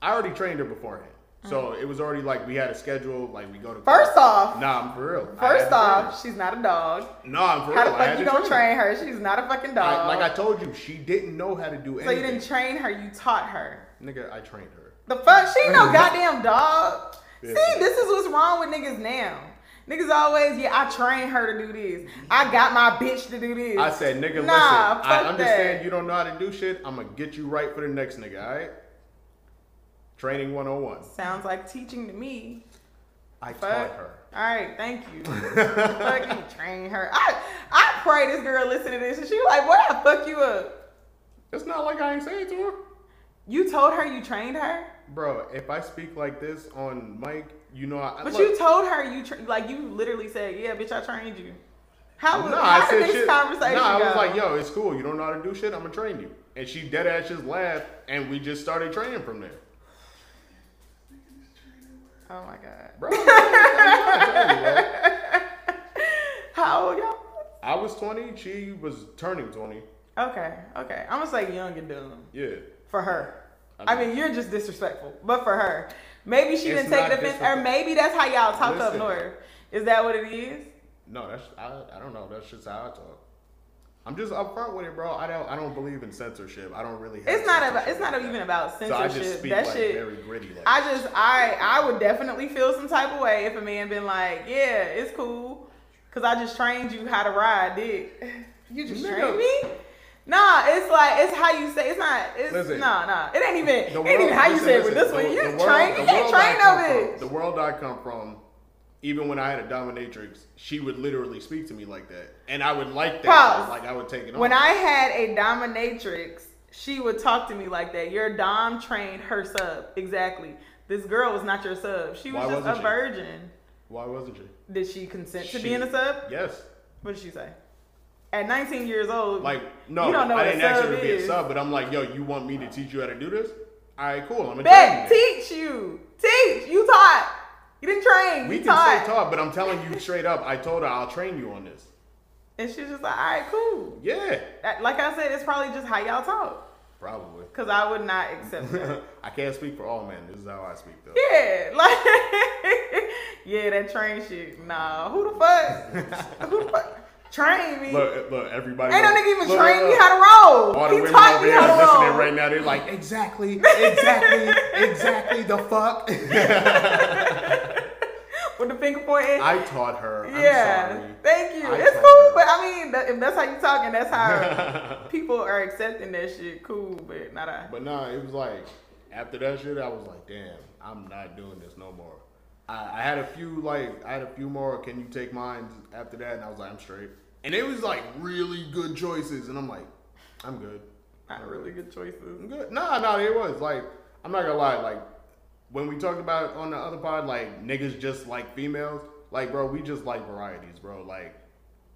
I already trained her beforehand, so it was already like we had a schedule. Like we go to. Mm. First off, nah, I'm for real. First off, she's not a dog. no, I'm for How real. How the I fuck you gonna train her. her? She's not a fucking I, dog. like I told you, she didn't know how to do anything. so you didn't train her, you taught her. Nigga, I trained her. The fuck? She ain't no goddamn dog. Yeah. See, this is what's wrong with niggas now. Niggas always, yeah, I trained her to do this. I got my bitch to do this. I said, nigga, Nah, listen. I understand that. you don't know how to do shit. I'm gonna get you right for the next nigga. All right. Training 101. Sounds like teaching to me. I Fuck. taught her. All right, thank you. fuck you, train her. I I pray this girl listen to this and she like, what I fuck you up? It's not like I ain't saying to her. You told her you trained her, Bro, if I speak like this on mic, you know I. but look, you told her you tra- like you literally said, yeah, bitch, I trained you. How was Nah, how I said did this shit. conversation Nah, I was like, yo, it's cool. You don't know how to do shit. I'm gonna train you. And she dead ass just laughed, and we just started training from there. oh my god. Bro, I'm trying to tell you, bro. How old y'all? I was 20. She was turning 20. Okay, okay. I'm gonna say young and dumb Yeah. for her. I I mean, you're just disrespectful, but for her, maybe she didn't take offense, or maybe that's how y'all talk up north. Is that what it is? No, that's I, I don't know. That's just how I talk. I'm just upfront with it, bro. I don't I don't believe in censorship. I don't really. Have It's not about. It's not like even that. about So I censorship. just speak that like shit. very gritty. Like I just I I would definitely feel some type of way if a man been like, yeah, it's cool, cause I just trained you how to ride dick. You just Nigga. trained me. Nah, it's like it's how you say. It's not. It's Listen. nah, nah. It ain't even. The ain't even how you listen, say it with this one. You the didn't train. You can't world train no bitch. The world I come from, even when I had a dominatrix, she would literally speak to me like that, and I would like that. Pause. Like I would take it. On. When. I had a dominatrix, she would talk to me like that. Your dom trained her sub. Exactly. This girl was not your sub. She was Why just a she? virgin. why wasn't she? Did she consent to She- being a sub? Yes. What did she say? At 19 years old, Like no, You don't know I didn't ask her to be a sub, but I'm like, yo, you want me to teach you how to do this? All right, cool. I'm gonna bet you. teach you, teach. You taught. You didn't train. We you can taught. say talk, but I'm telling you straight up. I told her I'll train you on this. And she's just like, all right, cool. Yeah, Like I said, it's probably just how y'all talk. probably. Cause I would not accept that. I can't speak for all men. This is how I speak though. yeah, like yeah, that train shit. Nah, who the fuck? who the fuck? Train me. Look, look, everybody. Ain't no nigga even look, train look, me how to roll. All the he women taught over me here how to listening roll. right now, they're like, exactly, exactly, exactly the fuck. With the finger pointing. I taught her. I'm yeah, thank you. I it's cool, her. but I mean, that, if that's how you talking, that's how people are accepting that shit. Cool, but not I. But nah, it was like after that shit, I was like, damn, I'm not doing this no more. I, I had a few like I had a few more. Can you take mine after that? And I was like, I'm straight. And it was like really good choices, and I'm like, I'm good. Not really good choices. I'm good. Nah, nah, it was like I'm not gonna lie. Like when we talked about it on the other pod, like niggas just like females. Like, bro, we just like varieties, bro. Like,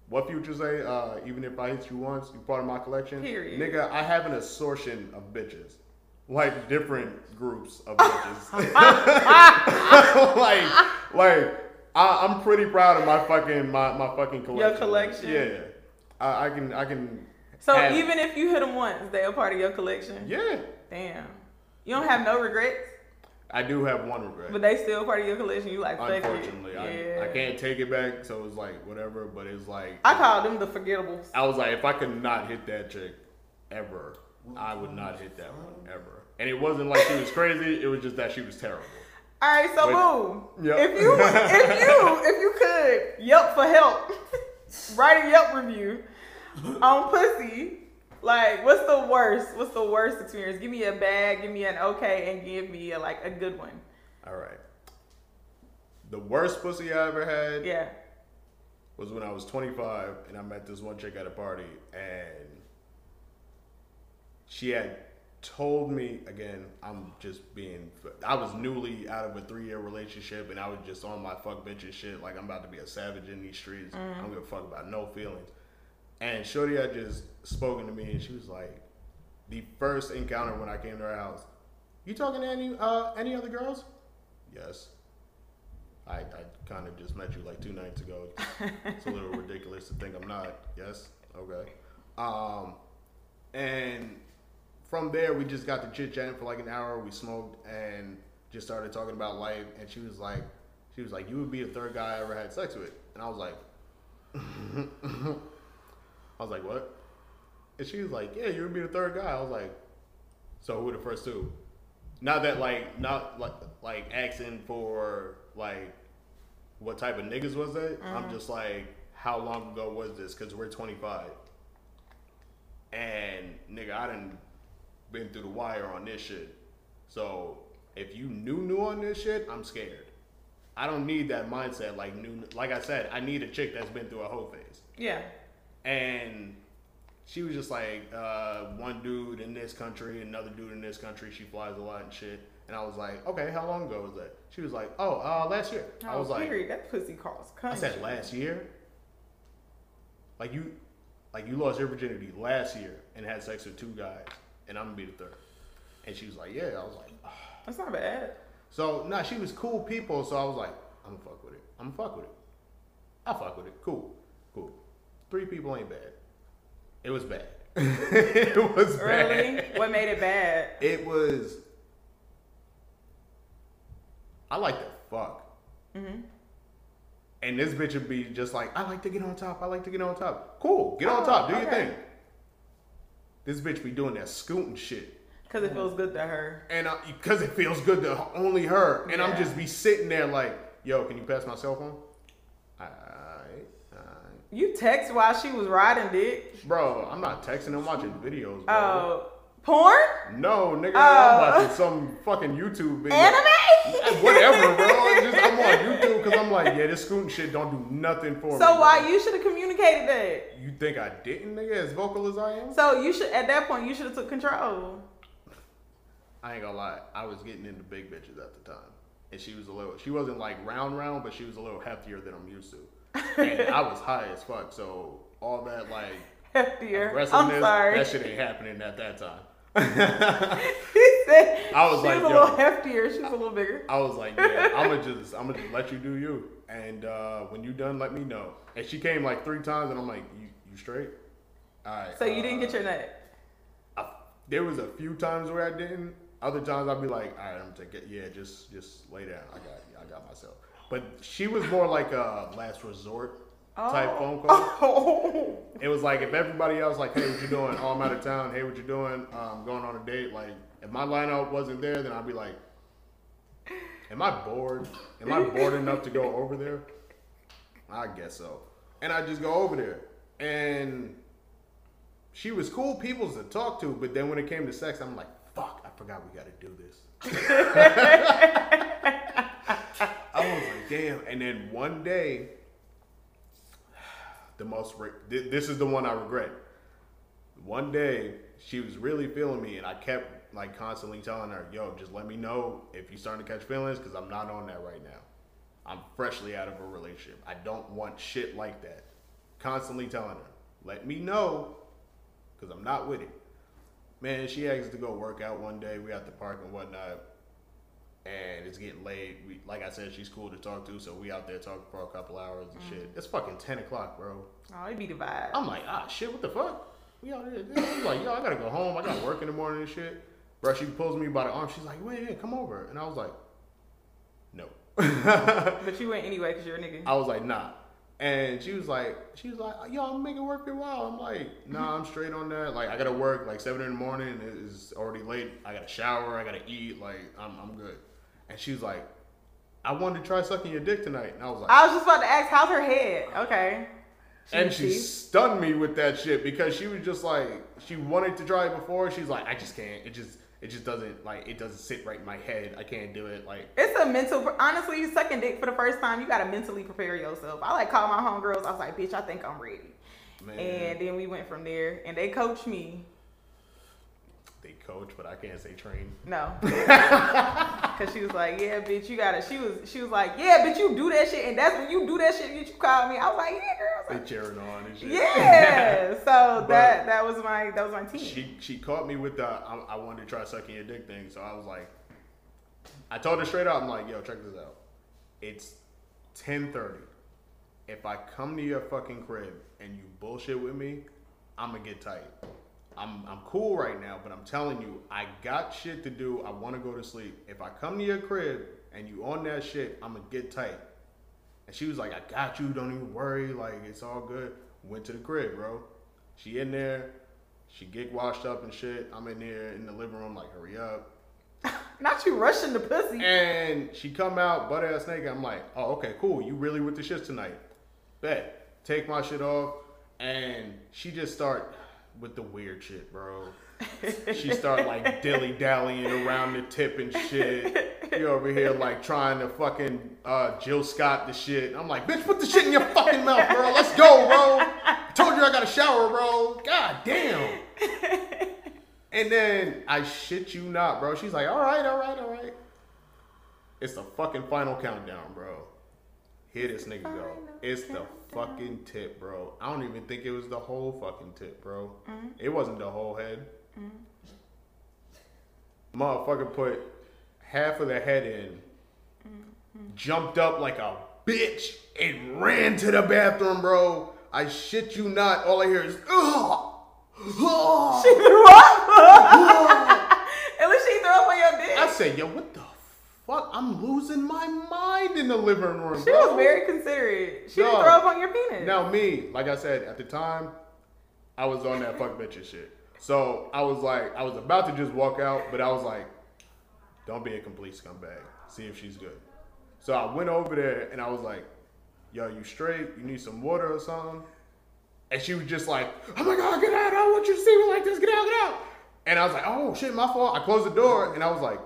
what Future say? Uh, even if I hit you once, you part of my collection. Period. Nigga, I have an assortment of bitches, like different groups of bitches. like, like I, I'm pretty proud of my fucking my, my fucking collection. Your collection? Yeah, I, I can I can. So even if you hit them once, they're a part of your collection. yeah, Damn. You don't have no regrets, I do have one regret. but they still part of your collection. You like fuck it. Unfortunately, yeah. I, I can't take it back, so it's like whatever. But it's like I call them the forgettables. I was like, if I could not hit that chick ever, I would not hit that one ever. And it wasn't like she was crazy; it was just that she was terrible. All right, so Wait. boom. Yep. If you if you if you could Yelp for help, write a Yelp review on pussy. Like, what's the worst? What's the worst experience? Give me a bad, give me an okay, and give me a, like a good one. All right. The worst pussy I ever had Yeah. was when I was 25 and I met this one chick at a party and she had told me again I'm just being I was newly out of a 3 year relationship and I was just on my fuck bitches shit like I'm about to be a savage in these streets I don't give a fuck about no feelings and Shorty had just spoken to me and she was like the first encounter when I came to her house you talking to any uh any other girls yes I, I kind of just met you like two nights ago. It's a little ridiculous to think I'm not. Yes. Okay. Um, and from there, we just got to chit chatting for like an hour. We smoked and just started talking about life. And she was like, she was like, you would be the third guy I ever had sex with. And I was like, I was like, what? And she was like, yeah, you would be the third guy. I was like, so who were the first two? Not that like, not like like asking for like what type of niggas was that? I'm mm. just like, how long ago was this? Because we're 25. And nigga, I done been through the wire on this shit. So if you new new on this shit, I'm scared. I don't need that mindset like new. Like I said, I need a chick that's been through a whole phase. Yeah. And she was just like, uh, one dude in this country, another dude in this country. She flies a lot and shit. And I was like, okay, how long ago was that? She was like, oh, uh, last year. I Oh, was like, period. that pussy calls I said last year. Like you, like you lost your virginity last year and had sex with two guys, and I'm gonna be the third. And she was like, yeah. I was like, "Ah." That's not bad. so nah, she was cool people. So I was like, I'm gonna fuck with it. I'm gonna fuck with it. I fuck with it. Cool, cool. Three people ain't bad. It was bad. it was bad. Really? what made it bad? It was. I like to fuck. Mm-hmm. And this bitch would be just like, I like to get on top. I like to get on top. Cool, get on Oh, top. Do your okay. thing. This bitch be doing that scooting shit. Because it feels good to her. And because it feels good to only her. And I'm just be sitting there like, yo, can you pass my cell phone? Alright, alright. You text while she was riding dick. Bro, I'm not texting. I'm watching videos, bro. Oh, porn? No, nigga, Oh. I'm watching some fucking YouTube video. Anime? Eh, whatever, bro. Just, I'm on YouTube because I'm like, yeah, this scooting shit don't do nothing for me. So bro. why you should have communicated that? You think I didn't, nigga, as vocal as I am? So you should at that point you should have took control. I ain't gonna lie, I was getting into big bitches at the time. And she was a little, she wasn't like round round, but she was a little heftier than I'm used to. And I was high as fuck, so all that like Heftier. aggressiveness, I'm sorry. that shit ain't happening at that time. he said I was she like, was a little heftier. She was a little bigger. I was like, yeah, I'm gonna just, I'm gonna just let you do you. And uh, when you done, let me know. And she came like three times, and I'm like, you, you straight? All right. So you didn't uh, get your nut. I, there was a few times where I didn't. Other times I'd be like, all right, I'm gonna take it. Yeah, just just lay down. I got I got myself. But she was more like a last resort type oh. phone call. Oh. It was like if everybody else like, hey, what you doing? Oh, I'm out of town. Hey, what you doing? I'm going on a date. Like if my lineup wasn't there, then I'd be like, am I bored? Am I bored enough to go over there? I guess so. And I just go over there, and she was cool people to talk to. But then when it came to sex, I'm like, fuck, I forgot we got to do this. I was like, damn. And then one day, the most, re- thi- this is the one I regret. One day, she was really feeling me, and I kept like constantly telling her, yo, just let me know if you're starting to catch feelings, because I'm not on that right now. I'm freshly out of a relationship. I don't want shit like that. Constantly telling her, let me know, because I'm not with it. Man, she asked to go work out one day. We at the park and whatnot and it's getting late. We, like I said, she's cool to talk to, so we out there talking for a couple hours and shit. It's fucking ten o'clock, bro. Oh, it'd be the vibe. I'm like, ah, shit, what the fuck? We out here. I'm like, yo, I gotta go home. I gotta work in the morning and shit. Bro, she pulls me by the arm. She's like, wait, yeah, come over. And I was like, no. But you went anyway because you're a nigga. I was like, nah. And she was like, she was like, yo, I'm making work for a while. I'm like, nah, I'm straight on that. Like, I gotta work like seven in the morning. It's already late. I gotta shower. I gotta eat. Like, I'm, I'm good. And she was like, I wanted to try sucking your dick tonight. And I was like, I was just about to ask, how's her head? Okay. and she she- stunned me with that shit because she was just like, she wanted to try it before. She's like, I just can't. It just, it just doesn't like, it doesn't sit right in my head. I can't do it. Like, It's a mental. Honestly, you sucking dick for the first time, you gotta mentally prepare yourself. I like call my homegirls. I was like, bitch, I think I'm ready. man, And then we went from there, and they coached me. They coach, but I can't say train. No, because she was like, yeah, bitch, you gotta. She was, she was like, yeah, bitch, you do that shit, and that's when you do that shit. Bitch, you call me. I was like, yeah, girl. They like, cheering on and shit. yeah. So that that was my that was my team. she she caught me with the I, I wanted to try sucking your dick thing, so I was like, I told her straight out, I'm like, yo, check this out. It's ten thirty. If I come to your fucking crib and you bullshit with me, I'm gonna get tight. I'm I'm cool right now, but I'm telling you, I got shit to do. I want to go to sleep. If I come to your crib and you on that shit, I'm gonna get tight. And she was like, I got you. Don't even worry. Like it's all good. Went to the crib, bro. She in there. She get washed up and shit. I'm in there in the living room, like hurry up. Not you rushing the pussy. And she come out, butt ass naked. I'm like, oh, okay, cool. You really with the shit tonight? Bet. Take my shit off. And she just start with the weird shit, bro. She start like dilly dallying around the tip and shit. You over here like trying to fucking uh, Jill Scott the shit. I'm like, bitch, put the shit in your fucking mouth, bro. Let's go, bro. I Told you I got a shower, bro. God damn. And then I shit you not, bro. She's like, all right, all right, all right. It's the fucking final countdown, bro. Here this nigga go. It's the fucking tip, bro. I don't even think it was the whole fucking tip, bro. Mm-hmm. It wasn't the whole head. Motherfucker put half of the head in, Mm-hmm. jumped up like a bitch, and ran to the bathroom, bro. I shit you not. All I hear is, ugh. ugh. She threw up. At least she threw up on your dick. I said, yo, what the fuck? I'm losing my mind in the living room. she bro. was very considerate. She didn't throw up on your penis. Now me, like I said at the time, I was on that fuck bitch and shit. So I was like, I was about to just walk out, but I was like, don't be a complete scumbag. See if she's good. So I went over there and I was like, yo, you straight? You need some water or something? And she was just like, oh my god, get out! I don't want you to see me like this. Get out, get out! And I was like, oh shit, my fault. I closed the door and I was like,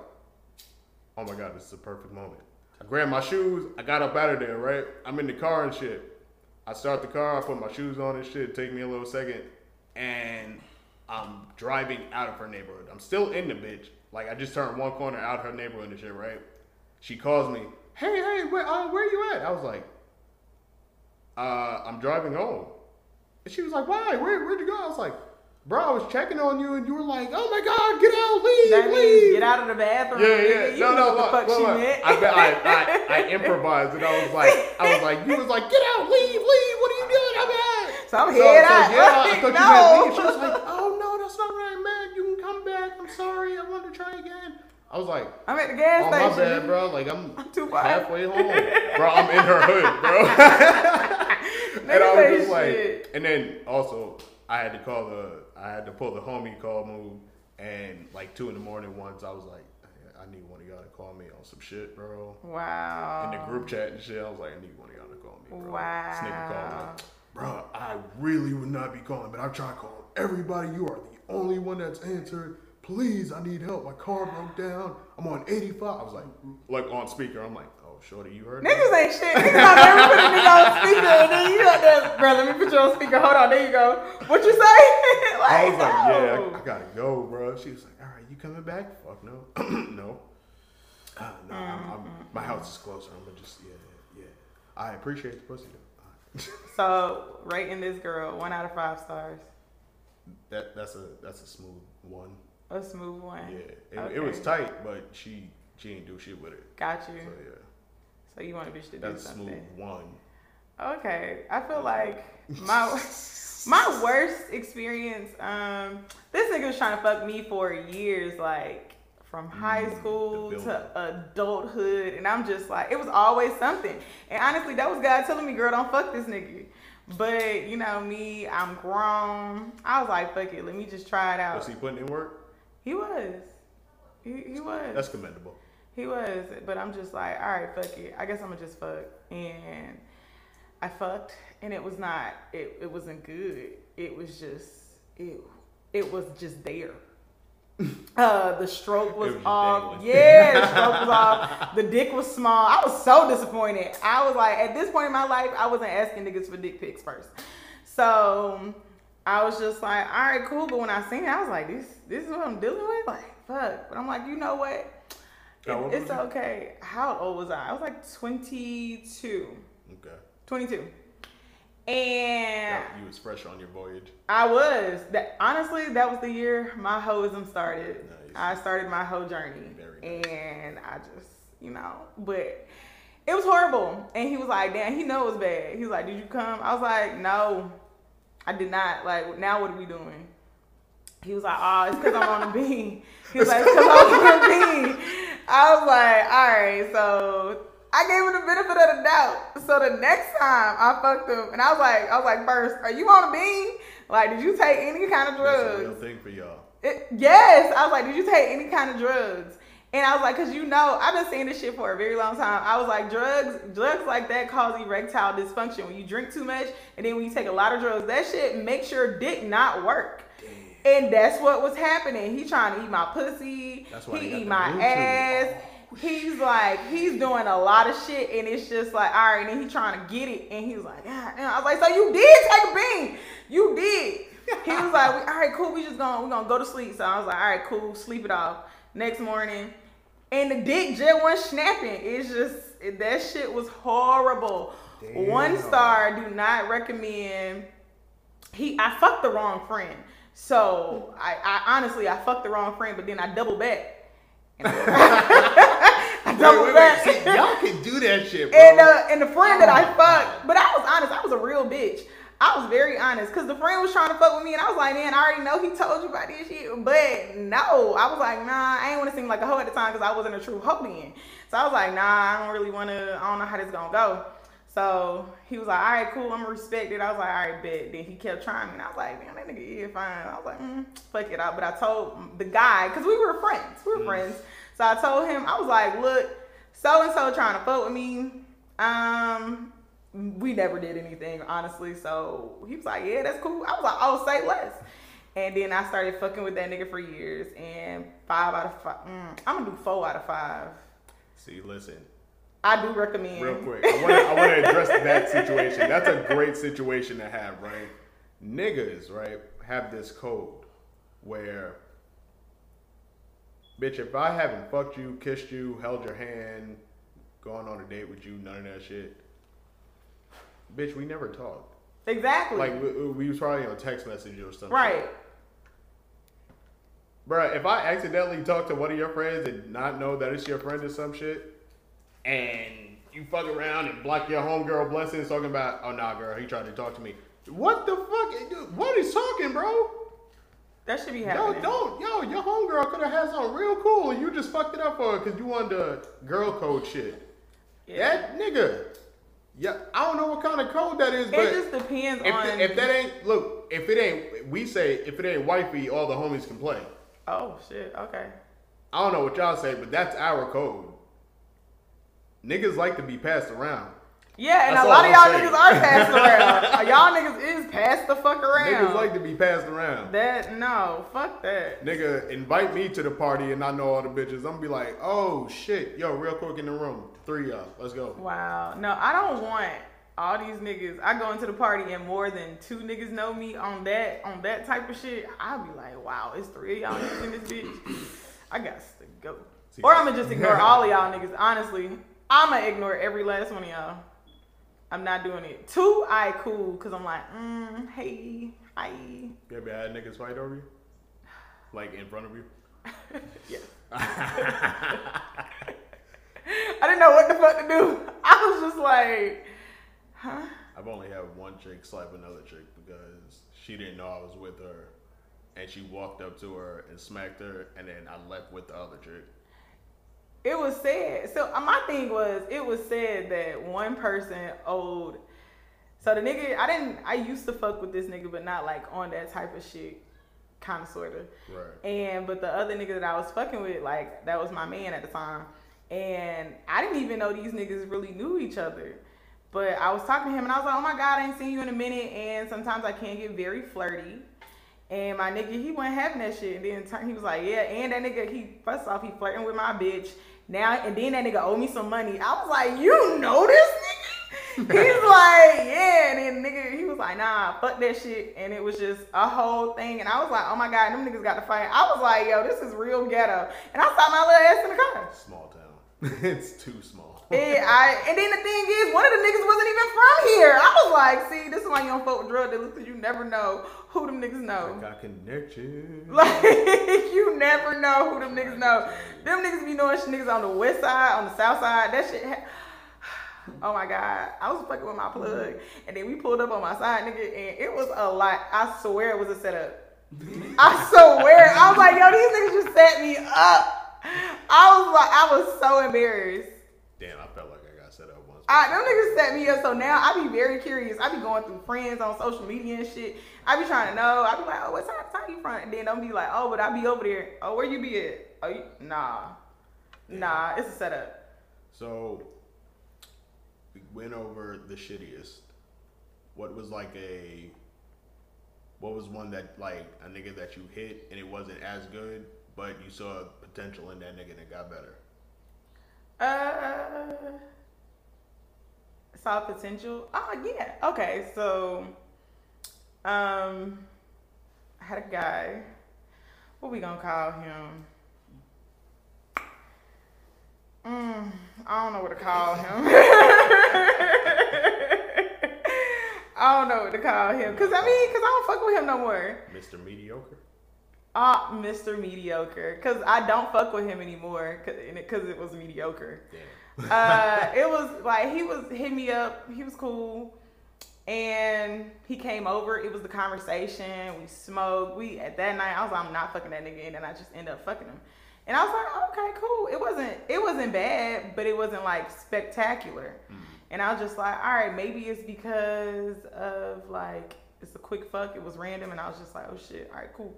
oh my god, this is a perfect moment. I grabbed my shoes. I got up out of there. Right, I'm in the car and shit. I start the car. I put my shoes on and shit. Take me a little second, and I'm driving out of her neighborhood. I'm still in the bitch. Like I just turned one corner out of her neighborhood and shit. Right. She calls me. Hey, hey, where, uh, where you at? I was like, uh, I'm driving home. And she was like, why? Where, where'd you go? I was like, bro, I was checking on you, and you were like, oh my god, get out, leave, That means leave. get out of the bathroom. Yeah, yeah. You no, know no, what the look, fuck look, she look. meant. I, I, I, I improvised, and I was like, I was like, you was like, get out, leave, leave. What are you doing? I'm out. So I'm head out. yeah, I Like, thought you no. meant leave. She was like, oh no, that's not what I meant. You can come back. I'm sorry. I wanted to try again. I was like, I'm at the gas oh my bad, bro. Like I'm, I'm too far. halfway home, bro. I'm in her hood, bro. and I was say just like, shit. and then also I had to call the, I had to pull the homie call move, and like two in the morning once I was like, I need one of y'all to call me on some shit, bro. Wow. In the group chat and shit, I was like, I need one of y'all to call me, bro. Wow. Nigga called me, bro. I really would not be calling, but I tried calling everybody. You are the only one that's answered. Please, I need help. My car broke down. I'm on 85. I was like, like on speaker. I'm like, oh, shorty, you heard me? Niggas ain't shit. Niggas not never put a on speaker and then you there, bro, let me put you on speaker. Hold on, there you go. What you say? I was like, yeah. I, I gotta go, bro. She was like, all right, you coming back? Fuck no, no, uh, no. I'm, I'm, my house is closer. I'm gonna just, yeah, yeah. I appreciate the pussy though. So rating this girl one out of five stars. that that's a that's a smooth one. A smooth one. Yeah, it, it was tight, but she she ain't do shit with it. Got you. So yeah, So you want a bitch to do that's a something. smooth one. Okay, I feel like my my worst experience. Um, this nigga was trying to fuck me for years, like from high Mm, school to adulthood, and I'm just like, it was always something. And honestly, that was God telling me, "Girl, don't fuck this nigga." But you know me, I'm grown. I was like, "Fuck it, let me just try it out." Was he putting in work? He was. He, he was. That's commendable. He was, but I'm just like, all right, fuck it. I guess I'm gonna just fuck. And I fucked, and it was not. It it wasn't good. It was just it. It was just there. Uh, the stroke was, was off. Yeah, the stroke was off. The dick was small. I was so disappointed. I was like, at this point in my life, I wasn't asking niggas for dick pics first. So I was just like, all right, cool. But when I seen it, I was like, this this is what I'm dealing with. Like, fuck. But I'm like, you know what? It- it's okay. How old was I? I was like 22. Okay. 22. And you was fresh on your voyage. I was. That honestly, that was the year my hoism started. Nice. I started my whole journey. Very nice. And I just, you know, but it was horrible. And he was like, damn, he know it was bad. He was like, Did you come? I was like, No, I did not. Like, now what are we doing? He was like, Oh, it's because I'm on a bean. He was like, because I'm on a bean. I was like, All right, so I gave him the benefit of the doubt. So the next time I fucked him, and I was like, I was like, first, are you on a bean? Like, did you take any kind of That's a drugs? real thing for y'all. It, yes, I was like, did you take any kind of drugs? And I was like, cause you know, I've been saying this shit for a very long time. I was like, drugs, drugs like that cause erectile dysfunction. When you drink too much, and then when you take a lot of drugs, that shit makes your dick not work. Damn. And that's what was happening. He trying to eat my pussy. That's why he they eat my ass. He's like, he's doing a lot of shit, and it's just like, all right. And then he trying to get it, and he was like, God damn. I was like, so you did take a bean? You did. He was like, all right, cool. We just gonna we gonna go to sleep. So I was like, all right, cool. Sleep it off. Next morning, and the dick just wasn't snapping. It's just that shit was horrible. One Damn. star. Do not recommend. He, I fucked the wrong friend. So I, I honestly, I fucked the wrong friend, but then I double back. Double Wait, back. See, y'all can do that shit, bro. And uh, and the friend that I Oh, fucked, but I was honest, I was a real bitch. I was very honest because the friend was trying to fuck with me, and I was like, man, I already know he told you about this shit, but no, I was like, nah, I ain't want to seem like a hoe at the time because I wasn't a true hoe then. So I was like, nah, I don't really want to. I don't know how this gonna go. So he was like, all right, cool, I'm gonna respect it. I was like, all right, bet. Then he kept trying me, and I was like, man, that nigga is fine. I was like, mm, fuck it out. But I told the guy because we were friends, we were Mm. friends. So I told him, I was like, look, so and so trying to fuck with me. Um, we never did anything, honestly. So he was like, yeah, that's cool. I was like, oh, say less. And then I started fucking with that nigga for years. And five out of five, mm, I'm gonna do four out of five. See, listen, I do recommend. real quick. I want to I want to address that situation. That's a great situation to have, right? Niggas, right, have this code where, bitch, if I haven't fucked you, kissed you, held your hand, gone on a date with you, none of that shit, bitch, we never talked. Exactly. Like we, we was probably on text message or something. right. Bruh, if I accidentally talk to one of your friends and not know that it's your friend or some shit, and you fuck around and block your homegirl blessings talking about, oh nah, girl, he tried to talk to me. What the fuck? What is talking, bro? That should be happening. Yo, don't, yo, your homegirl could have had something real cool, and you just fucked it up for her because you wanted the girl code shit. Yeah. That nigga, yeah, I don't know what kind of code that is, but it just depends if, on. if that ain't look, if it ain't, we say if it ain't wifey, all the homies can play. oh shit. Okay. I don't know what y'all say, but that's our code. Niggas like to be passed around. Yeah, and That's a lot of y'all saying. niggas are passed around. Uh, y'all niggas is passed the fuck around. Niggas like to be passed around. that. No, fuck that. Nigga, invite me to the party and I know all the bitches. I'm gonna be like, oh shit, yo, real quick in the room, three of y'all, let's go. Wow. No, I don't want all these niggas. I go into the party and more than two niggas know me on that on that type of shit. I'll be like, wow, it's three of y'all niggas in this bitch. I got to go. See, Or I'm gonna just ignore all of y'all niggas. Honestly, I'm gonna ignore every last one of y'all. I'm not doing it. Two, I cool, cause I'm like, mm, hey, hi. You ever had niggas fight over you? Like in front of you? Yeah. I didn't know what the fuck to do. I was just like, huh? I've only had one chick slap another chick because she didn't know I was with her. And she walked up to her and smacked her, and then I left with the other chick. It was said. So uh, my thing was, it was said that one person owed. So the nigga, I didn't. I used to fuck with this nigga, but not like on that type of shit, kind of sorta. Right. And but the other nigga that I was fucking with, like that was my man at the time, and I didn't even know these niggas really knew each other. But I was talking to him, and I was like, "Oh my god, I ain't seen you in a minute." And sometimes I can get very flirty. And my nigga, he wasn't having that shit. And then he was like, "Yeah." And that nigga, he first off, he flirting with my bitch now, and then that nigga owe me some money. I was like, "You know this nigga?" He's like, "Yeah." And then nigga, he was like, "Nah, fuck that shit." And it was just a whole thing. And I was like, "Oh my god, them niggas got to fight." I was like, "Yo, this is real ghetto." And I saw my little ass in the car. Small town. it's too small. And, I, and then the thing is, one of the niggas wasn't even from here. I was like, see, this is why you don't fuck with drug dealers because you never know who them niggas know. I got connections. Like, you never know who them niggas know. Them niggas be knowing niggas on the west side, on the south side. That shit. Ha- oh my God. I was fucking with my plug. Mm-hmm. And then we pulled up on my side, nigga, and it was a lot. I swear it was a setup. I swear. I was like, yo, these niggas just set me up. I was like, I was so embarrassed. Damn, I felt like I got set up once. I, them niggas set me up, so now I be very curious. I be going through friends on social media and shit. I be trying to know. I be like, oh, what side town you from? And then I'm be like, oh, but I be over there. Oh, where you be at? Oh, you, nah, nah, it's a setup. So we went over the shittiest. What was like a what was one that like a nigga that you hit and it wasn't as good, but you saw potential in that nigga and it got better. Uh, saw potential. Oh yeah. Okay, so, um, I had a guy. What we gonna call him? Mm, I don't know what to call him. I don't know what to call him. Cause I mean, cause I don't fuck with him no more. Mr. Mediocre. Ah, Mr. Mediocre. Cause I don't fuck with him anymore. Cause, it- cause it was mediocre. Damn. uh, it was like he was hit me up. He was cool, and he came over. It was the conversation. We smoked. We at that night. I was like, I'm not fucking that nigga, and then I just end up fucking him. And I was like, okay, cool. It wasn't. It wasn't bad, but it wasn't like spectacular. Mm-hmm. And I was just like, all right, maybe it's because of like it's a quick fuck. It was random, and I was just like, oh shit, all right, cool.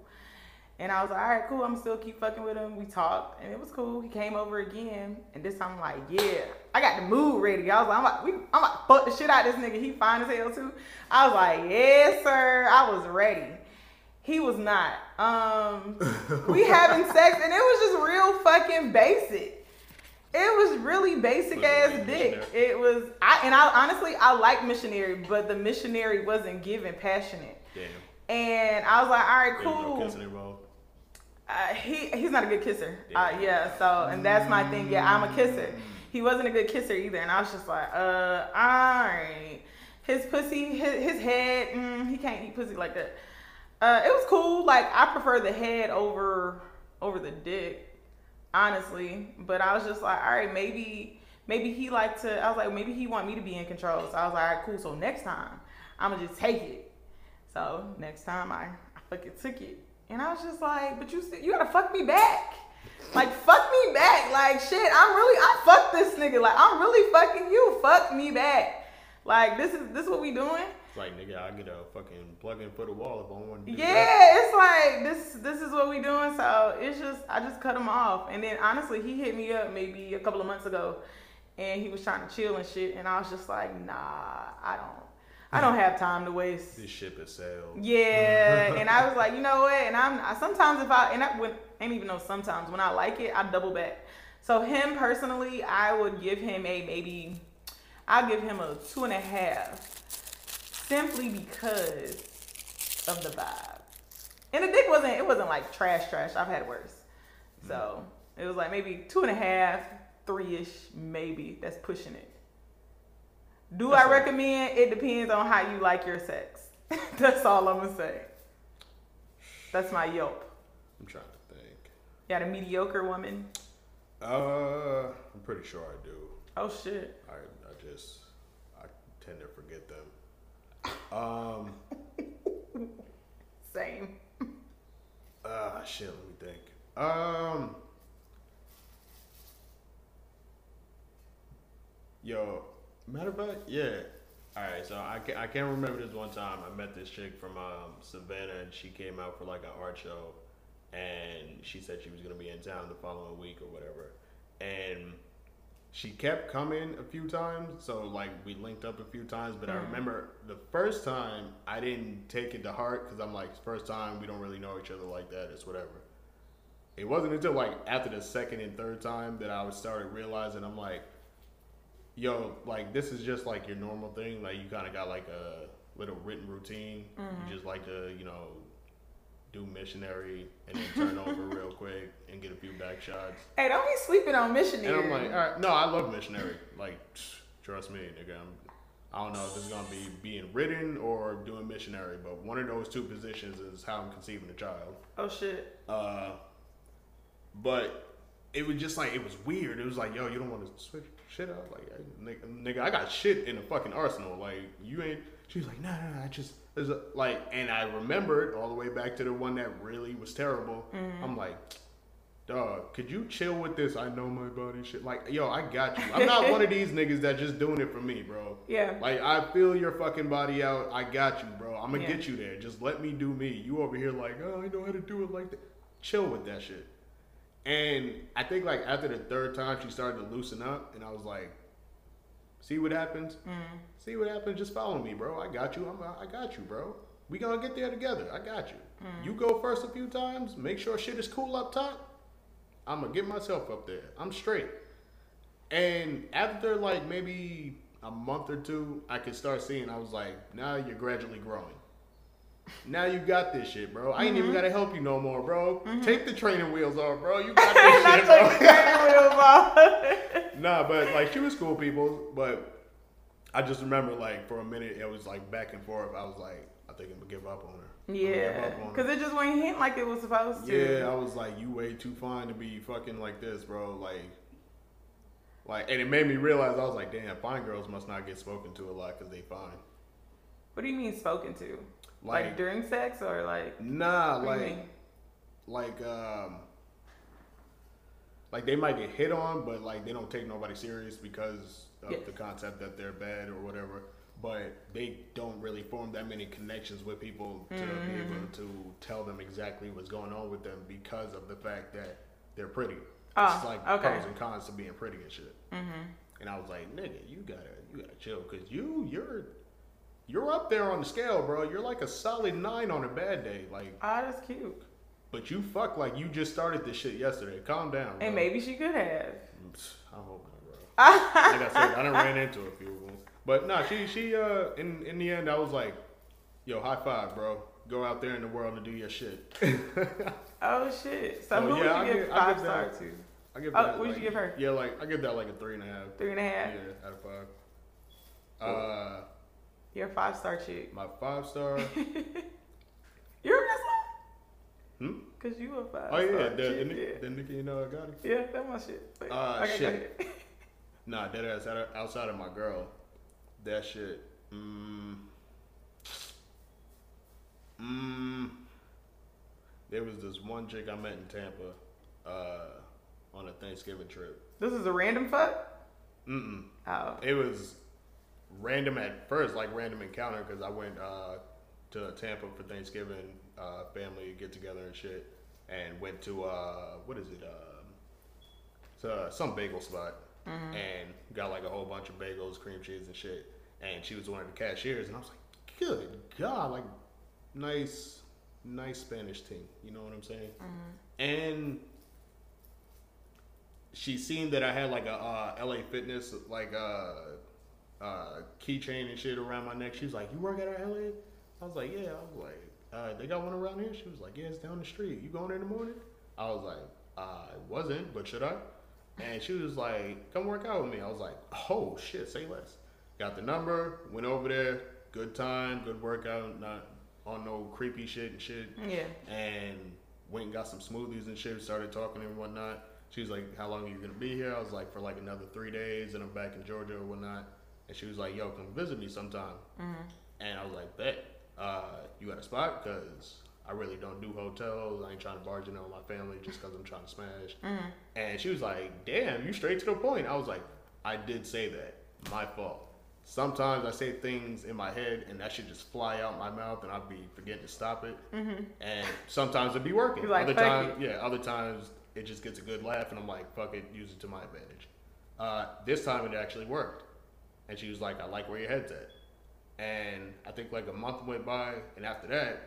And I was like, all right, cool. I'm still keep fucking with him. We talked, and it was cool. He came over again, and this time I'm like, yeah, I got the mood ready. I was like, I'm like, we, I'm like, fuck the shit out of this nigga. He fine as hell too. I was like, yes, sir. I was ready. He was not. Um, we having sex, and it was just real fucking basic. It was really basic it ass dick. missionary? It was I and I honestly I like missionary, but the missionary wasn't given passionate. Damn. And I was like, all right, There was no cool. Uh, he he's not a good kisser. Uh, Yeah. yeah, so and that's my thing. Yeah, I'm a kisser. He wasn't a good kisser either, and I was just like, uh, all right. His pussy, his, his head, mm, he can't eat pussy like that. Uh, it was cool. Like I prefer the head over over the dick, honestly. But I was just like, all right, maybe maybe he like to. I was like, maybe he want me to be in control. So I was like, all right, cool. So next time, I'm gonna just take it. So next time I, I fucking took it. And I was just like, but you still, you gotta fuck me back. Like fuck me back. Like shit, I'm really I fuck this nigga. Like I'm really fucking you. Fuck me back. Like this is this what we doing? It's like, nigga, I get a fucking plug in for the wall if I want to do that. Yeah, it's like this this is what we doing. So it's just I just cut him off. And then honestly, he hit me up maybe a couple of months ago and he was trying to chill and shit. And I was just like, nah, I don't I don't have time to waste. This ship has sailed. Yeah, and I was like, you know what? And I'm I, sometimes if I and I when ain't even know sometimes when I like it, I double back. So him personally, I would give him a maybe. I'll give him a two and a half, simply because of the vibe. And the dick wasn't it wasn't like trash trash. I've had worse. So mm-hmm. it was like maybe two and a half, three ish, maybe. That's pushing it. Do That's I recommend? It depends on how you like your sex. That's all I'm gonna say. That's my Yelp. I'm trying to think. Got a mediocre woman. Uh, I'm pretty sure I do. Oh shit. I, I just, I tend to forget them. Um, Same. ah, shit, let me think. Um, yo, matter of fact, yeah. All right, so I can't, I can't remember this one time I met this chick from um, Savannah and she came out for like an art show and she said she was gonna be in town the following week or whatever, and she kept coming a few times. So like we linked up a few times, but I Mhm. remember the first time I didn't take it to heart because I'm like, first time we don't really know each other like that. It's whatever. It wasn't until like after the second and third time that I was started realizing I'm like, yo, like this is just like your normal thing. Like you kind of got like a little written routine. Mhm. You just like to, you know, do missionary and then turn over real quick and get a few back shots. Hey, don't be sleeping on missionary. And. I'm like, all right, no, I love missionary. Like, trust me, nigga. I'm, I don't know if it's gonna be being written or doing missionary, but one of those two positions is how I'm conceiving a child. oh shit. Uh, but it was just like it was weird. It was like, yo, you don't want to switch shit up, like, nigga, nigga, I got shit in the fucking arsenal. Like, you ain't. She was like, nah, nah, nah. I just there's a like, and I remembered all the way back to the one that really was terrible. Mm-hmm. I'm like. Dog, could you chill with this? I know my body shit. Like, yo, I got you. I'm not one of these niggas that just doing it for me, bro. Yeah. Like I feel your fucking body out. I got you, bro. I'm gonna Yeah. get you there. Just let me do me. You over here like, oh, I know how to do it like that. Chill with that shit. And I think like after the third time, she started to loosen up, and I was like, see what happens. Mm. See what happens. Just follow me, bro. I got you. I'm. I got you, bro. We gonna get there together. I got you. Mm. You go first a few times. Make sure shit is cool up top. I'm gonna get myself up there. I'm straight. And after like maybe a month or two, I could start seeing. I was like, now you're gradually growing. Now you got this shit, bro. I ain't even mm-hmm. gotta help you no more, bro. Mm-hmm. Take the training wheels off, bro. You got this shit, bro. training wheels off. nah, but like she was cool people, but I just remember like for a minute it was like back and forth. I was like, I think I'm gonna give up on her. I'm gonna give yeah, up on her. because it just went hit like it was supposed to. Yeah, I was like, you way too fine to be fucking like this, bro. Like, like, and it made me realize I was like, damn, fine girls must not get spoken to a lot because they fine. What do you mean spoken to? Like, Like, during sex or like? nah, what do you like, like, um, like they might get hit on, but like they don't take nobody serious because of Yeah. the concept that they're bad or whatever. But they don't really form that many connections with people to be Mm-hmm. able to tell them exactly what's going on with them because of the fact that they're pretty. Ah, it's like okay. pros and cons to being pretty and shit. Mm-hmm. And I was like, nigga, you gotta, you gotta chill, cause you, you're, you're up there on the scale, bro. You're like a solid nine on a bad day. Like, Oh, that's cute. but you fuck like you just started this shit yesterday. Calm down. Bro. And maybe she could have. I hope not, bro. like I said, I done ran into a few of them. But nah, she she uh in in the end I was like, yo, high five, bro. Go out there in the world and do your shit. Oh shit! So Oh, who yeah, I would you give- give five star to? I give Oh, that. what'd like, you give her? Yeah, like I give that like a three and a half. Three and a half. Yeah, out of five. Uh, You're a five star chick. my five star. You're a? Hmm? Cause you a five Oh yeah, the, the, chick. Nick- yeah. the Nicki and uh, Gotti. yeah, that my shit. Wait, Uh, okay, shit. Nah, that ass outside of, my girl. That shit. Mm, mm, there was this one chick I met in Tampa uh, on a Thanksgiving trip. This is a random fuck. Mm-mm. Oh, It was random at first, like random encounter, because I went uh, to Tampa for Thanksgiving, uh, family get together and shit, and went to uh, what is it? Um, uh, some bagel spot, and got like a whole bunch of bagels, cream cheese, and shit. And she was one of the cashiers, and I was like, "Good God, like nice, nice Spanish team." You know what I'm saying? And she seen that I had like a uh, LA Fitness like uh, keychain and shit around my neck. She was like, "You work at our LA?" I was like, "Yeah." I was like, uh, "They got one around here?" She was like, "Yeah, it's down the street. You going there in the morning?" I was like, "I wasn't, but should I?" And she was like, "Come work out with me." I was like, "Oh shit, say less." Got the number, went over there. Good time, good workout. Not on no creepy shit and shit yeah. and went and got some smoothies and shit. Started talking and whatnot. She was like, "How long are you gonna be here?" I was like, "For like another three days, and I'm back in Georgia or whatnot." And she was like, "Yo, come visit me sometime." And I was like, "Bet, uh, you got a spot? Cause I really don't do hotels. I ain't trying to barge in on my family just cause I'm trying to smash." And she was like, "Damn, you straight to the point." I was like, "I did say that. My fault." Sometimes I say things in my head and that should just fly out my mouth and I'd be forgetting to stop it. And sometimes it'd be working. Like, other times, it." yeah, other times it just gets a good laugh and I'm like, fuck it, use it to my advantage. Uh, this time it actually worked. And she was like, I like where your head's at. And I think like a month went by and after that,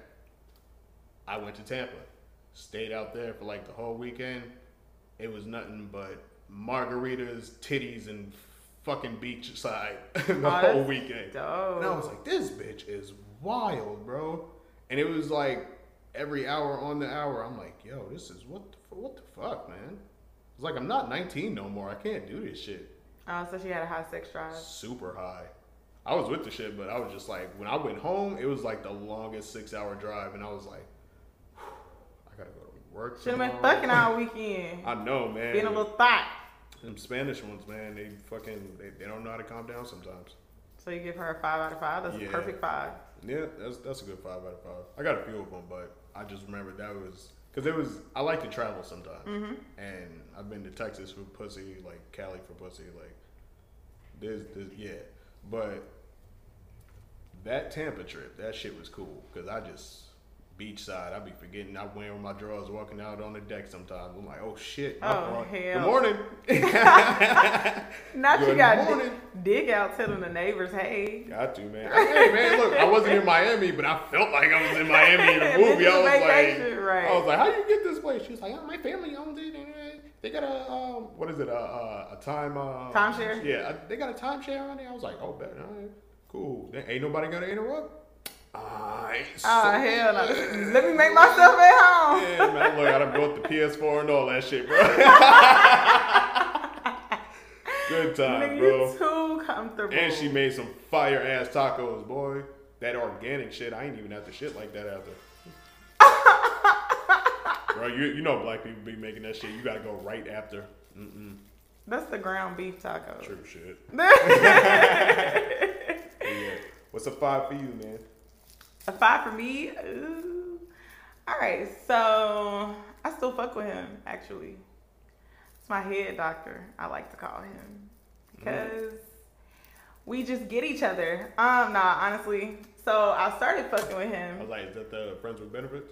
I went to Tampa. Stayed out there for like the whole weekend. It was nothing but margaritas, titties, and fucking beachside the Oh, whole weekend. Dope. And I was like, this bitch is wild, bro. And it was like every hour on the hour, I'm like, yo, this is what the, what the fuck, man. It's like I'm not 19 no more. I can't do this shit. Oh, so she had a high sex drive. Super high. I was with the shit, but I was just like, when I went home, it was like the longest six hour drive, and I was like, I gotta go to work. Should have been fucking all weekend. I know, man. Being a little thought. Them Spanish ones, man, they fucking they, they don't know how to calm down sometimes. So you give her a five out of five. That's Yeah. a perfect five. Yeah, that's that's a good five out of five. I got a few of them, but I just remember that was because it was. I like to travel sometimes, mm-hmm. and I've been to Texas for pussy, like Cali for pussy, like this, this yeah. But that Tampa trip, that shit was cool because I just beachside. I be forgetting I'm wearing my drawers, walking out on the deck sometimes. I'm like, oh shit, my Oh, fault. hell. Good morning. Not you got morning. dig out telling the neighbors, hey. Got to, man. Hey, man, look, I wasn't in Miami, but I felt like I was in Miami in the movie. I was vacation, like, right. I was like, how do you get this place? She was like, oh, my family owns it. Uh, they got a, um, what is it, a, a, a time, uh, Timeshare? Yeah, they got a timeshare on there. I was like, oh, bet, all right, cool. Ain't nobody gonna interrupt. Oh, hell no. Let me make myself at home. Yeah, man, look, I done built the PS4 and all that shit, bro. Good time, Nigga, bro. too comfortable. And she made some fire ass tacos, boy. That organic shit, I ain't even have to shit like that after. Bro, you you know black people be making that shit. You gotta go right after. Mm-mm. That's the ground beef taco. True shit. yeah. What's a five for you, man? A five for me. Ooh. All right, so I still fuck with him. Actually, it's my head doctor. I like to call him because we just get each other. Um, nah, honestly. So I started fucking with I him. was like, is that the friends with benefits?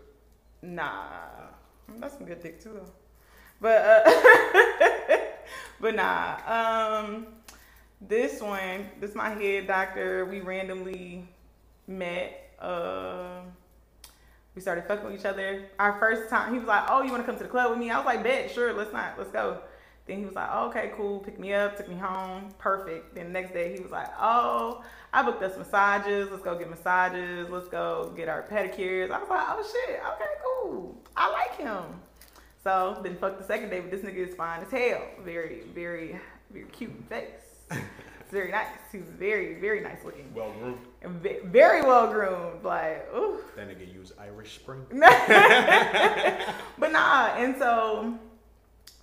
Nah, that's some good dick too though. But uh, but nah. Um, this one, this my head doctor. We randomly met. Uh, We started fucking with each other. Our first time, he was like, "Oh, you want to come to the club with me?" I was like, "Bet, sure, let's not, let's go." Then he was like, oh, "Okay, cool." Pick me up, took me home, perfect. Then the next day, he was like, "Oh, I booked us massages. Let's go get massages. Let's go get our pedicures." I was like, "Oh shit, okay, cool. I like him." So then, fuck the second day, but this nigga is fine as hell. Very, very, very cute face. It's very nice. He was very, very nice looking. Well groomed. Very well groomed. Like, ooh. That nigga use Irish Spring. but nah, and so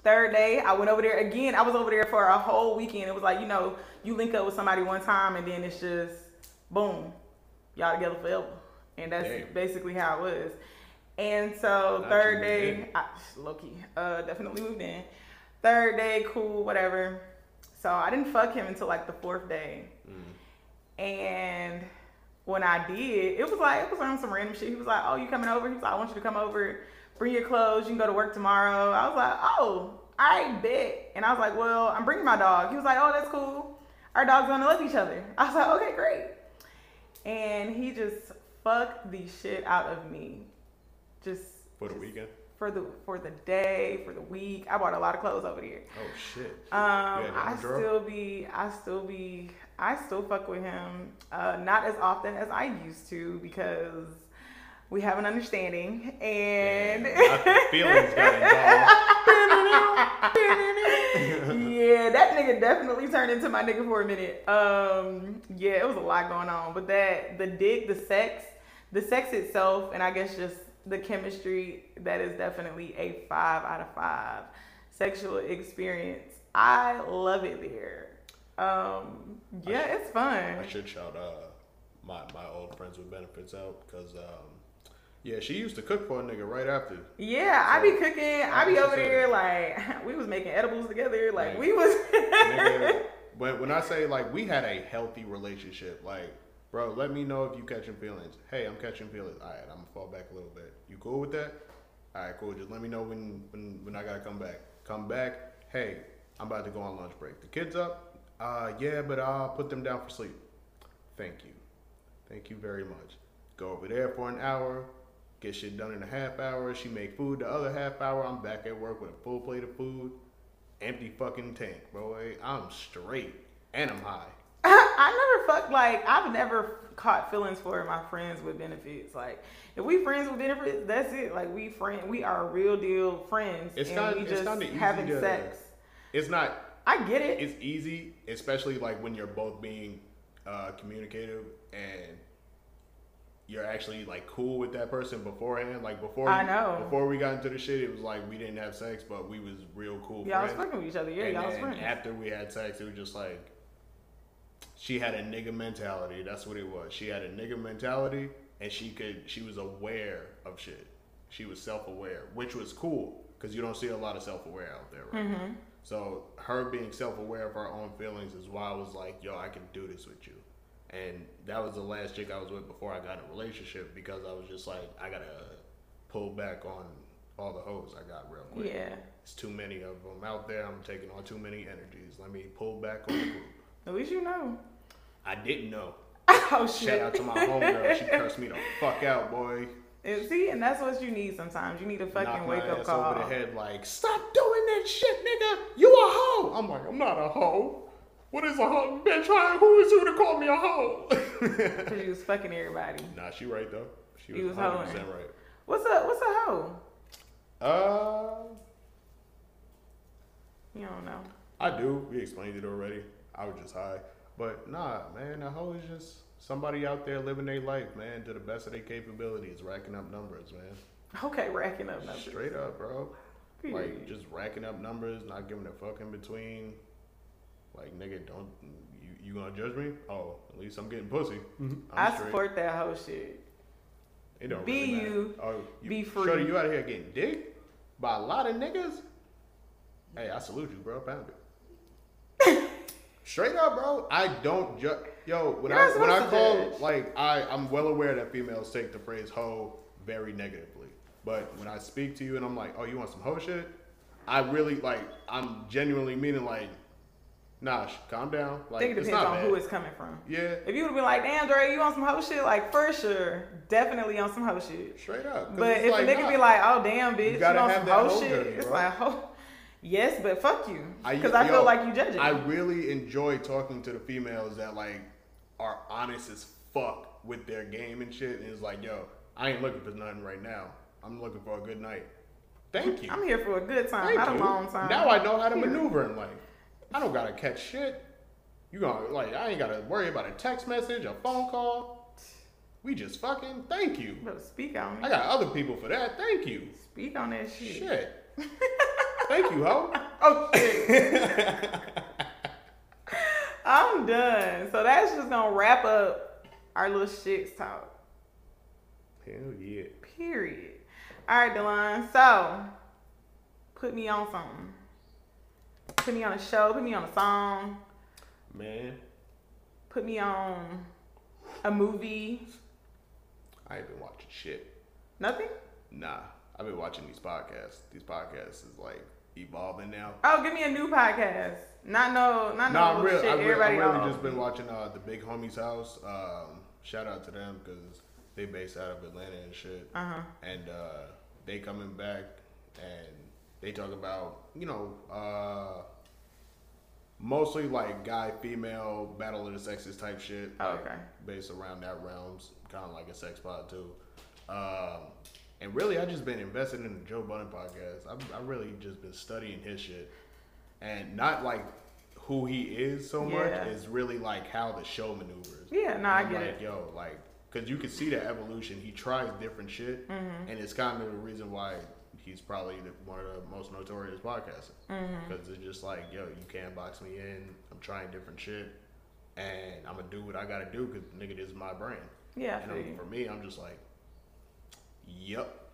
third day I went over there again. I was over there for a whole weekend. It was like, you know, you link up with somebody one time and then it's just boom, y'all together forever. And that's Damn. basically how it was. And so Not third day. I, low key, uh, definitely moved in. Third day, cool, whatever. So I didn't fuck him until like the fourth day. And when I did, it was like it was on some random shit. He was like, "Oh, you coming over?" He was like, "I want you to come over, bring your clothes. You can go to work tomorrow." I was like, "Oh, I bet." And I was like, "Well, I'm bringing my dog." He was like, "Oh, that's cool. Our dogs gonna love each other." I was like, "Okay, great." And he just fucked the shit out of me, just For the just weekend. for the for the day, for the week. I bought a lot of clothes over there. Oh shit. Um, I still be, I still be, I still fuck with him. Uh, not as often as I used to because we have an understanding and Damn, feelings got yeah, that nigga definitely turned into my nigga for a minute. Um, yeah, it was a lot going on, but that the dick, the sex, the sex itself, and I guess just the chemistry, that is definitely a five out of five sexual experience. I love it there. Um, yeah, it's fun. I should shout uh my my old friends with benefits out because um yeah she used to cook for a nigga right after. Yeah, I be cooking. I be over there like we was making edibles together. Like Right. we was. Nigga, when when I say like we had a healthy relationship, like bro, let me know if you catching feelings. Hey, I'm catching feelings. All right, I'm gonna fall back a little bit. You cool with that? All right, cool. Just let me know when when when I gotta come back. Come back. Hey, I'm about to go on lunch break. The kids up? Uh, yeah, but I'll put them down for sleep. Thank you. Thank you very much. Go over there for an hour, get shit done in a half hour. She make food the other half hour. I'm back at work with a full plate of food, empty fucking tank, bro. I'm straight and I'm high. I never fucked like I've never caught feelings for my friends with benefits. Like if we friends with benefits, that's it. Like we friend, we are real deal friends, It's and not- we just having to- sex. It's not. I get it. It's easy, especially like when you're both being uh, communicative and you're actually like cool with that person beforehand. Like before, I know. Before we got into the shit, it was like we didn't have sex, but we was real cool. y'all was fucking with each other. Yeah, and y'all was friends. after we had sex, it was just like she had a nigga mentality. That's what it was. She had a nigga mentality, and she could. She was aware of shit. She was self aware, which was cool because you don't see a lot of self aware out there, right? Mm-hmm. So her being self aware of her own feelings is why I was like, yo, I can do this with you. And that was the last chick I was with before I got in a relationship because I was just like, I gotta pull back on all the hoes I got real quick. Yeah. It's too many of them out there. I'm taking on too many energies. Let me pull back on the group. At least you know. I didn't know. Oh shit. Shout out to my homegirl. She cursed me the fuck out, boy. And see, and that's what you need sometimes. You need a fucking wake up call. over the head like, stop doing that shit, nigga. You a hoe. I'm like, I'm not a hoe. What is a hoe? Bitch, who is you to call me a hoe? Cause you was fucking everybody. nah, she right though. She was, was 100% hoeing. right. What's a what's a hoe? Uh, You don't know. I do. We explained it already. I was just high. But nah, man, a hoe is just somebody out there living their life, man, to the best of their capabilities, racking up numbers, man. Okay, racking up numbers. Straight up, bro. Like just racking up numbers, not giving a fuck in between. Like nigga, don't you you gonna judge me? Oh, at least I'm getting pussy. Mm-hmm. I'm I straight. support that whole shit. It don't Be really you, Oh, you, be Shorty, free. you out here getting dick by a lot of niggas. Hey, I salute you, bro. Pound it. Straight up, bro. I don't. Yo, when You're I when I call judge. like I I'm well aware that females take the phrase hoe very negatively. But when I speak to you and I'm like, oh, you want some hoe shit? I really like. I'm genuinely meaning like, Nah, sh- calm down. I Like think it it's depends not on bad. who it's coming from. yeah, If you would have been like, damn, Dre, you on some hoe shit? Like, for sure, definitely on some hoe shit. straight up. But if like, a nigga nah, be like, oh, damn, bitch, you, gotta on have some hoe hoe shit, it's like, oh, yes, but fuck you. Because I, yo, feel like you judging. I really enjoy talking to the females that like are honest as fuck with their game and shit. And it's like, yo, I ain't looking for nothing right now. I'm looking for a good night. Thank you. I'm here for a good time, Thank not you. a long time. Now I know how to maneuver in life. I don't gotta catch shit. You gonna like I ain't gotta worry about a text message, a phone call. We just fucking thank you. Speak on I got other people for that. Thank you. Speak on that shit. Shit. thank you, ho. Oh shit. I'm done. So that's just gonna wrap up our little shits talk. Hell yeah. Period. All right, Dalon. So, put me on something. Put me on a show. Put me on a song. Man, Put me on a movie. I ain't been watching shit. Nothing. Nah, I've been watching these podcasts. These podcasts is like evolving now. Oh, give me a new podcast. Not no, not No, no real. shit. I re- everybody I really just been watching uh, the Big Homie's House. Um, shout out to them because they based out of Atlanta and shit. Uh huh. And uh, they coming back and they talk about you know uh, mostly like guy female battle of the sexes type shit. Oh, like, okay. Based around that realms, kind of like a sex pod too. Um, and really, I just been invested in the Joe Budden podcast. I've, I really just been studying his shit, and not like who he is so much. Yeah. Is really like how the show maneuvers. Yeah, no, I get like, it. Yo, like, cause you can see the evolution. He tries different shit, Mm-hmm. and it's kind of the reason why he's probably the, one of the most notorious podcasters. Mm-hmm. Cause it's just like, yo, you can't box me in. I'm trying different shit, and I'm gonna do what I gotta do. Cause nigga, this is my brand. Yeah, And for me, I'm just like, yep,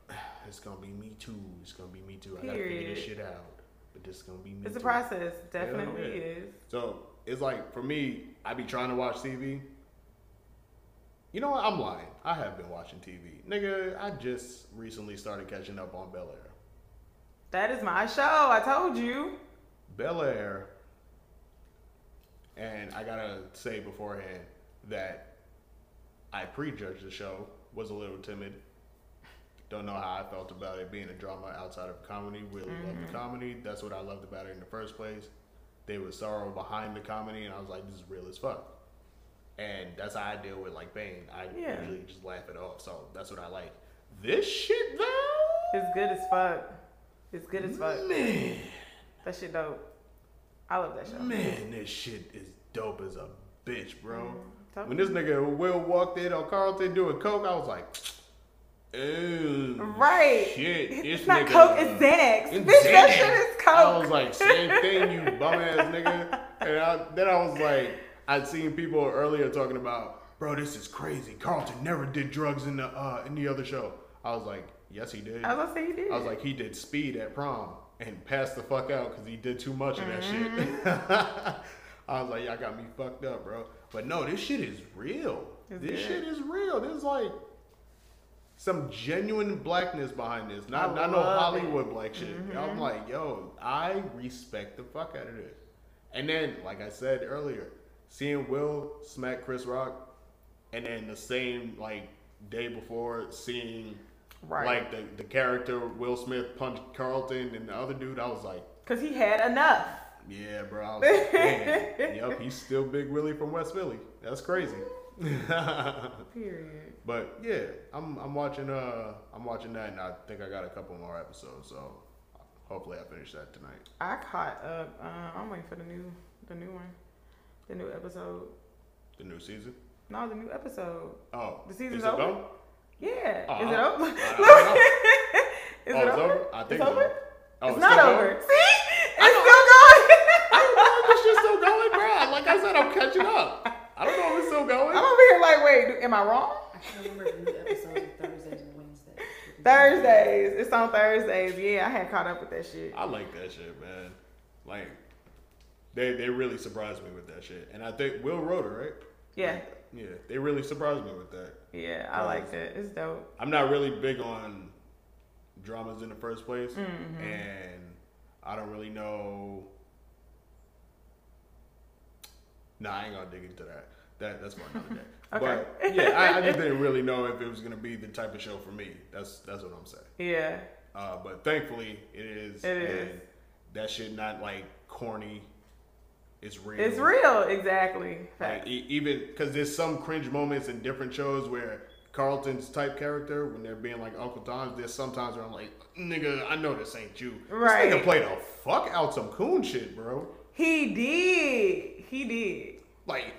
it's gonna be me too. It's gonna be me too. I gotta figure this shit out. But this is gonna be me. It's a too. process. Definitely yeah. is. So it's like for me, I be trying to watch TV. You know what? I'm lying. I have been watching TV. Nigga, I just recently started catching up on Bel Air. That is my show. I told you. Bel Air, and I gotta say beforehand that I prejudged the show, was a little timid. Don't know how I felt about it being a drama outside of comedy. Really loved the mm-hmm. comedy. That's what I loved about it in the first place. There was sorrow behind the comedy, and I was like, this is real as fuck. And that's how I deal with like pain. I Yeah. usually just laugh it off. So that's what I like. This shit though, It's good as fuck. It's good as fuck. man. That shit dope. I love that show. Man, this shit is dope as a bitch, bro. Mm-hmm. Tell When this nigga Will walked in on Carlton doing coke, I was like, ooh, Right. shit, this It's not nigga, coke, it's Xanax. it's Bitch, that shit is Coke. I was like, same thing, you bum ass nigga. And I, then I was like, I'd seen people earlier talking about, bro, this is crazy. Carlton never did drugs in the uh, in the other show. I was like, yes, he did. I was say you did. I was like, he did speed at prom and passed the fuck out because he did too much of that shit. Mm-hmm. I was like, y'all got me fucked up, bro. But no, this shit is real. It's this good. shit is real. This is like some genuine blackness behind this. Not I not no love it. Hollywood black shit. Mm-hmm. I'm like, yo, I respect the fuck out of this. And then, like I said earlier, seeing Will smack Chris Rock, and then the same like day before seeing Right. like the, the character Will Smith punch Carlton and the other dude, I was like, Cause he had enough. yeah, bro. Like, yep, he's still Big Willie from West Philly. That's crazy. Period. But yeah, I'm I'm watching uh I'm watching that, and I think I got a couple more episodes, so hopefully I finish that tonight. I caught up. Uh, I'm waiting for the new, the new one, the new episode. The new season. No, the new episode. Oh, The season's over? done? Yeah. Uh, Is it over? Is oh, it it's over? over. I think it's so. over. Oh, it's not over. going? See, it's still going. I don't know if this shit's still going, bro. Like I said, I'm catching up. I don't know if it's still going. I'm over here like, wait, am I wrong? I can't remember the new episodes of Thursdays and Wednesdays. Thursdays. It's on Thursdays. Yeah, I had caught up with that shit. I like that shit, man. Like, they they really surprised me with that shit, and I think Will Roder, right? Yeah. Yeah, they really surprised me with that. Yeah, I like that. It's dope. I'm not really big on dramas in the first place, Mm-hmm. and I don't really know Nah, I ain't gonna dig into that. That that's for another day. Okay. But yeah, I, I just didn't really know if it was gonna be the type of show for me. That's that's what I'm saying. Yeah. Uh, but thankfully, it is. It is. and That shit not like corny. It's real. It's real, exactly. Like, e- even because there's some cringe moments in different shows where Carlton's type character, when they're being like Uncle Tom's, there's sometimes where I'm like, nigga, I know this ain't you. Right. This nigga played the fuck out some coon shit, bro. He did. He did. Like,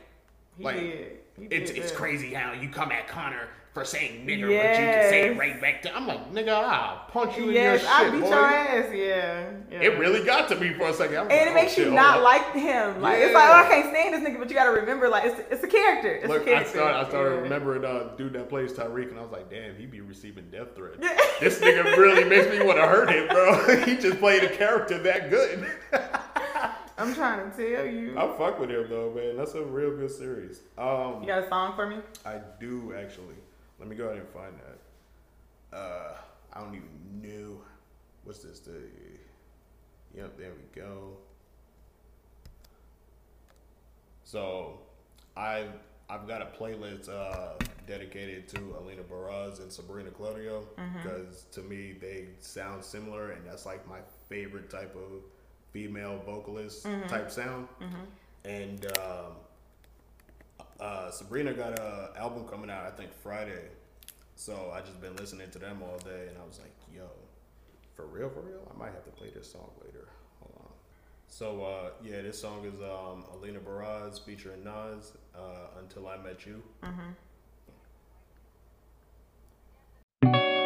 He like did. It's it's crazy how you come at Connor for saying nigger, but you can say it right back to. I'm like, nigga, I'll punch you Yes, in your shit, I beat boy. your ass. Yeah. yeah. It really got to me for a second. And like, it oh, makes shit, you not like him. Like it's like, oh, I can't stand this nigga, but you gotta remember, like it's it's a character. It's Look, a I character. started, I started Yeah. remembering uh, dude that plays Tyreek, and I was like, damn, he be receiving death threats. This nigga really makes me want to hurt him, bro. he just played a character that good. I'm trying to tell you. I fuck with him though, man. That's a real good series. Um, You got a song for me? I do actually. Let me go ahead and find that. Uh, I don't even know. What's this? The yep, there we go. So, I've I've got a playlist uh, dedicated to Alina Baraz and Sabrina Claudio because to me they sound similar, and that's like my favorite type of female vocalist type sound. And um, uh, Sabrina got a album coming out, I think Friday. So I just been listening to them all day, and I was like, "Yo, for real, for real, I might have to play this song later." Hold on. So uh, yeah, this song is um, Alina Baraz featuring Nas, uh, "Until I Met You." One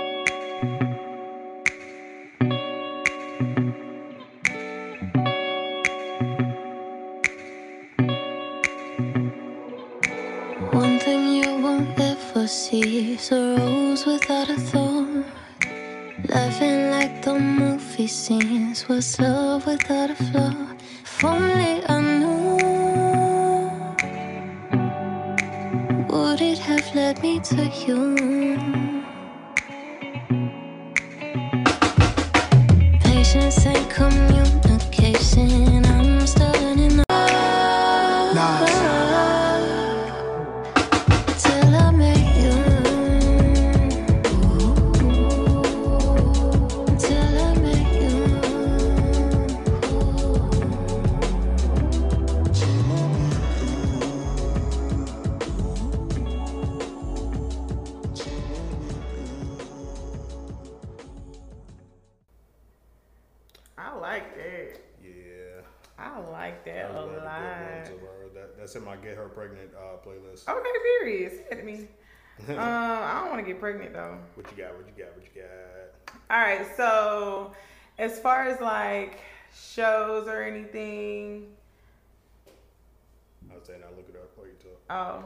ever a rose without a thorn. Laughing like the movie scenes was love without a flaw. If only I knew, would it have led me to you? Patience and communication, I'm still um, I don't want to get pregnant though. What you got? What you got? What you got? All right, so as far as like shows or anything, I was saying I'll look it up while you talk. oh,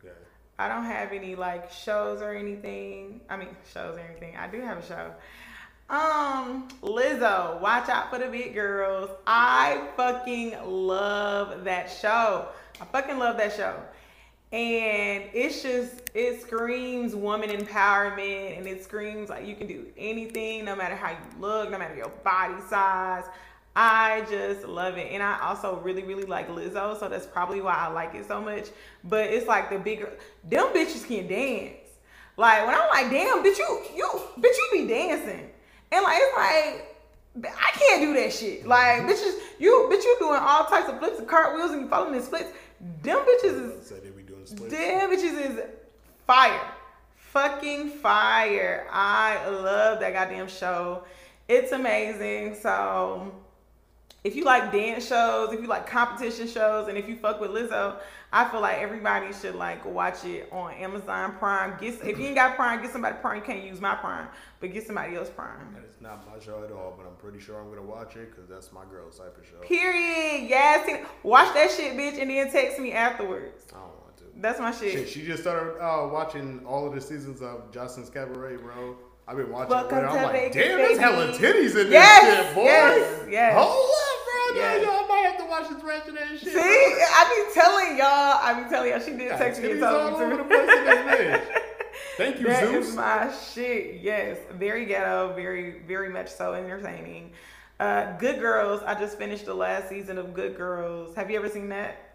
Okay. I don't have any like shows or anything. I mean, shows or anything. I do have a show. Um, Lizzo, watch out for the big girls. I fucking love that show. I fucking love that show. And it's just, it screams woman empowerment and it screams like you can do anything no matter how you look, no matter your body size. I just love it. And I also really, really like Lizzo. So that's probably why I like it so much. But it's like the bigger, them bitches can dance. Like when I'm like, damn, bitch, you, you, bitch, you be dancing. And like, it's like, I can't do that shit. Like, mm-hmm. bitches, you, bitch, you doing all types of flips and cartwheels and you following the splits. Them bitches is I said they be doing splits. Damn, bitches is fire. Fucking fire. I love that goddamn show. It's amazing. So, if you like dance shows, if you like competition shows, and if you fuck with Lizzo, I feel like everybody should like watch it on Amazon Prime. Get if you ain't got Prime, get somebody Prime. You can't use my Prime, but get somebody else Prime. And it's not my show at all, but I'm pretty sure I'm gonna watch it because that's my girl's type of show. Period. Yes. Watch that shit, bitch, and then text me afterwards. I don't. That's my shit. Shit, she just started uh, watching all of the seasons of Joseline's Cabaret, bro. I've been watching Welcome it. I'm like, Vegas, damn, there's baby." hella titties in Yes, this shit, boy. yes, yes. Hold up, bro. Yes. Y'all might have to watch this rest of that shit. See, bro. I be telling y'all, I be telling y'all, she did text me and told me to. the place in this bitch. Thank you, That Zeus. is my shit. Yes, very ghetto, very, very much so entertaining. Uh, Good Girls. I just finished the last season of Good Girls. Have you ever seen that?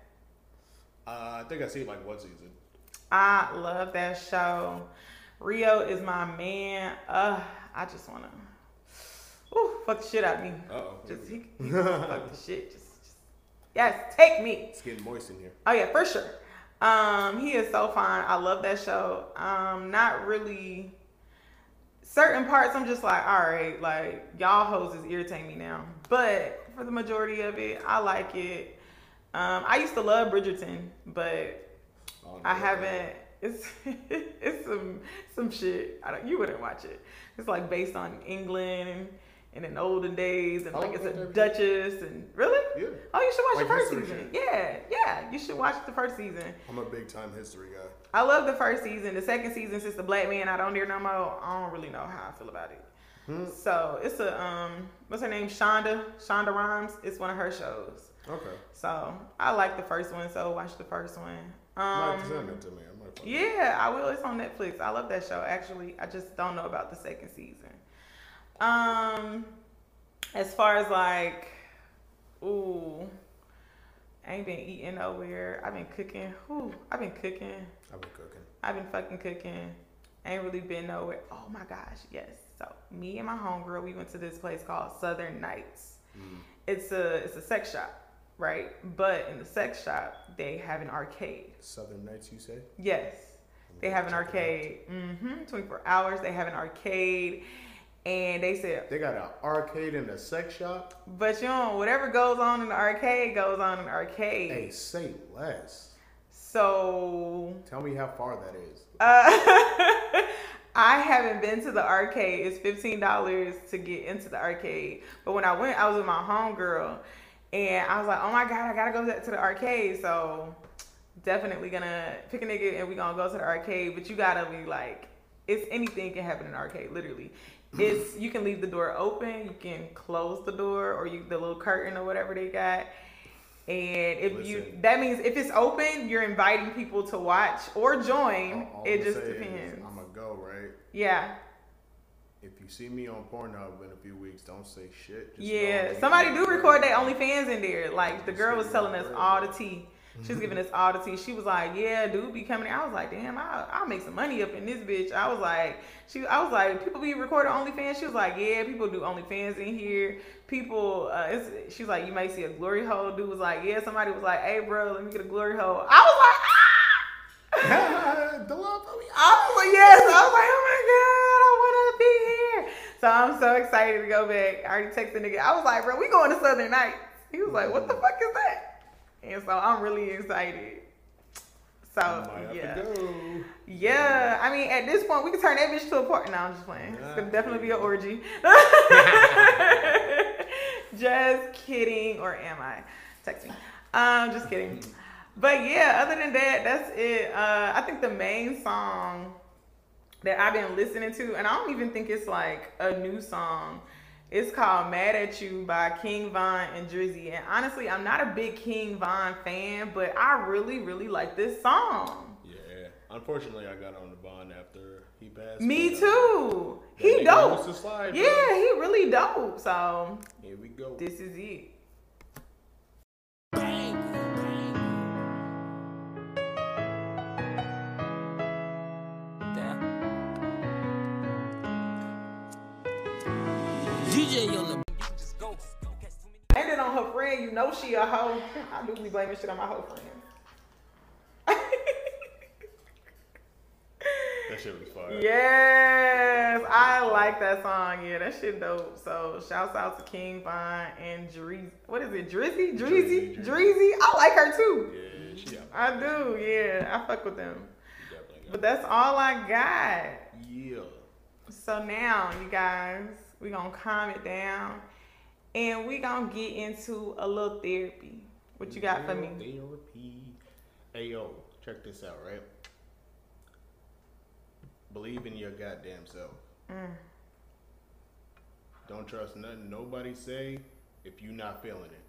Uh, I think I seen like one season. I love that show. Rio is my man. Uh, I just wanna, ooh, fuck the shit out of me. Uh-oh. Just he, he fuck the shit. Just, just, yes, take me. It's getting moist in here. Oh yeah, for sure. Um, he is so fine. I love that show. Um, not really. Certain parts, I'm just like, all right, like y'all hoes is irritating me now. But for the majority of it, I like it. Um, I used to love Bridgerton, but don't I haven't. It's it's some some shit. I don't, you wouldn't watch it. It's like based on England and, in olden days, and Oh, like it's a duchess and really. Yeah. Oh, you should watch Like the first season. shit. Yeah, yeah, you should watch the first season. I'm a big time history guy. I love the first season. The second season, since the black man I don't hear no more, I don't really know how I feel about it. Hmm. So it's a um, what's her name? Shonda. Shonda Rhimes. It's one of her shows. Okay. So I like the first one. So watch the first one. Might Um, to send it to me. I might fuck with it. yeah, I will. It's on Netflix. I love that show. Actually, I just don't know about the second season. Um, as far as like, ooh, I ain't been eating nowhere. I've been cooking. Ooh, I've been cooking. I've been cooking. I've been fucking cooking. Ain't really been nowhere. Oh my gosh, yes. So me and my homegirl, we went to this place called Southern Nights. Mm. It's a it's a sex shop, right? But in the sex shop, they have an arcade. Southern Nights, you say? Yes. They have an arcade. Mm-hmm. 24 hours. They have an arcade. And they said, They got an arcade in the sex shop. but you know, whatever goes on in the arcade goes on in the arcade. Hey, say less. So Tell me how far that is. uh, I haven't been to the arcade. It's fifteen dollars to get into the arcade. But when I went, I was with my homegirl, and I was like, "Oh my god, I gotta go to the arcade." So definitely gonna pick a nigga and we gonna go to the arcade. But you gotta be like, it's anything can happen in the arcade. Literally, it's you can leave the door open, you can close the door, or you the little curtain or whatever they got. And if you that means if it's open, you're inviting people to watch or join. All it just depends. is depends. I'm gonna go right. Yeah. If you see me on Pornhub in a few weeks, don't say shit. Just Yeah. Somebody do record their OnlyFans in there. Like the girl was telling us all the tea. She was giving us all the tea. She was like, "Yeah, dude, be coming." I was like, "Damn, I I'll make some money up in this bitch." I was like, "She," I was like, "People be recording OnlyFans." She was like, "Yeah, people do OnlyFans in here. People, uh, it's." She's like, "You might see a glory hole." Dude was like, "Yeah." Somebody was like, "Hey, bro, let me get a glory hole." I was like, "Ah!" The love of me. I was like, yes. I was like, oh my god, I want to be here. So I'm so excited to go back. I already texted the nigga. I was like, bro, we going to Southern Nights. He was like, what the fuck is that? And so I'm really excited. So yeah, to yeah. I mean, at this point, we can turn that bitch to a party. No, I'm just playing. It's gonna definitely be an orgy. just kidding, or am I? Text me. Um, just kidding. But yeah, other than that, that's it. Uh, I think the main song that I've been listening to, and I don't even think it's like a new song. It's called "Mad at You" by King Von and Drizzy. And honestly, I'm not a big King Von fan, but I really, really like this song. Yeah. Unfortunately, I got on the bond after he passed. Me but, uh, too. that He dope. slide, bro. Yeah, he really dope. So Here we go. this is it. Know she a hoe. I do be blaming shit on my hoe friend. That shit was fire. yes, I like that song. Yeah, that shit dope. So shouts out to King Von and Drizzy. What is it? Drizzy? Drizzy, Drizzy? I like her too. Yeah, she I do. Yeah, I fuck with them. But that's all I got. Yeah. So now, you guys, we gonna calm it down, and we gonna get into a little therapy. What you got for me? Therapy. Hey yo, check this out, right? Believe in your goddamn self. Mm. Don't trust nothing nobody say if you not feeling it.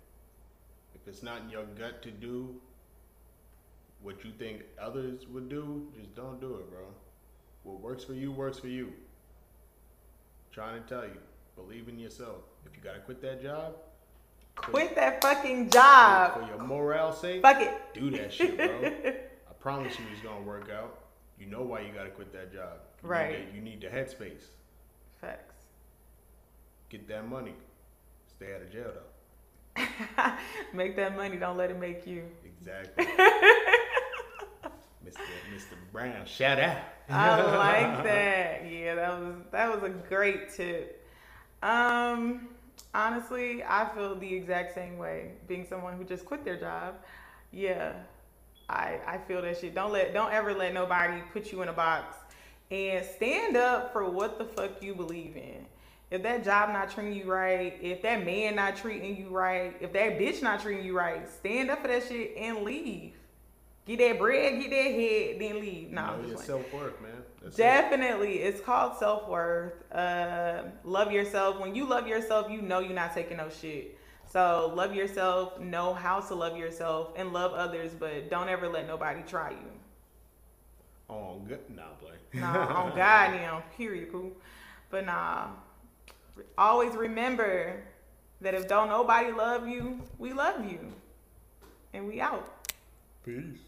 If it's not in your gut to do what you think others would do, just don't do it, bro. What works for you works for you. trying to tell you. Believe in yourself. If you gotta quit that job, Quit that fucking job. for your morale sake, Fuck it. do that shit, bro. I promise you, it's gonna work out. You know why you gotta quit that job. You Right. Need the, you need the headspace. Facts. Get that money. Stay out of jail though. make that money. Don't let it make you. Exactly. Mr. Mr. Brown, shout out. I like that. Yeah, that was that was a great tip. Um, honestly, I feel the exact same way. Being someone who just quit their job, yeah, I I feel that shit. Don't let don't ever let nobody put you in a box, and stand up for what the fuck you believe in. If that job not treating you right, if that man not treating you right, if that bitch not treating you right, stand up for that shit and leave. Get that bread, get that head, then leave. No, I'm know just your self worth, man. That's it. Definitely. It's called self worth. Uh, love yourself. When you love yourself, you know you're not taking no shit. So love yourself, know how to love yourself, and love others, but don't ever let nobody try you. Oh, good. Nah, play. Nah, on God now, period, cool. But nah, always remember that if don't nobody love you, we love you. And we out. Peace.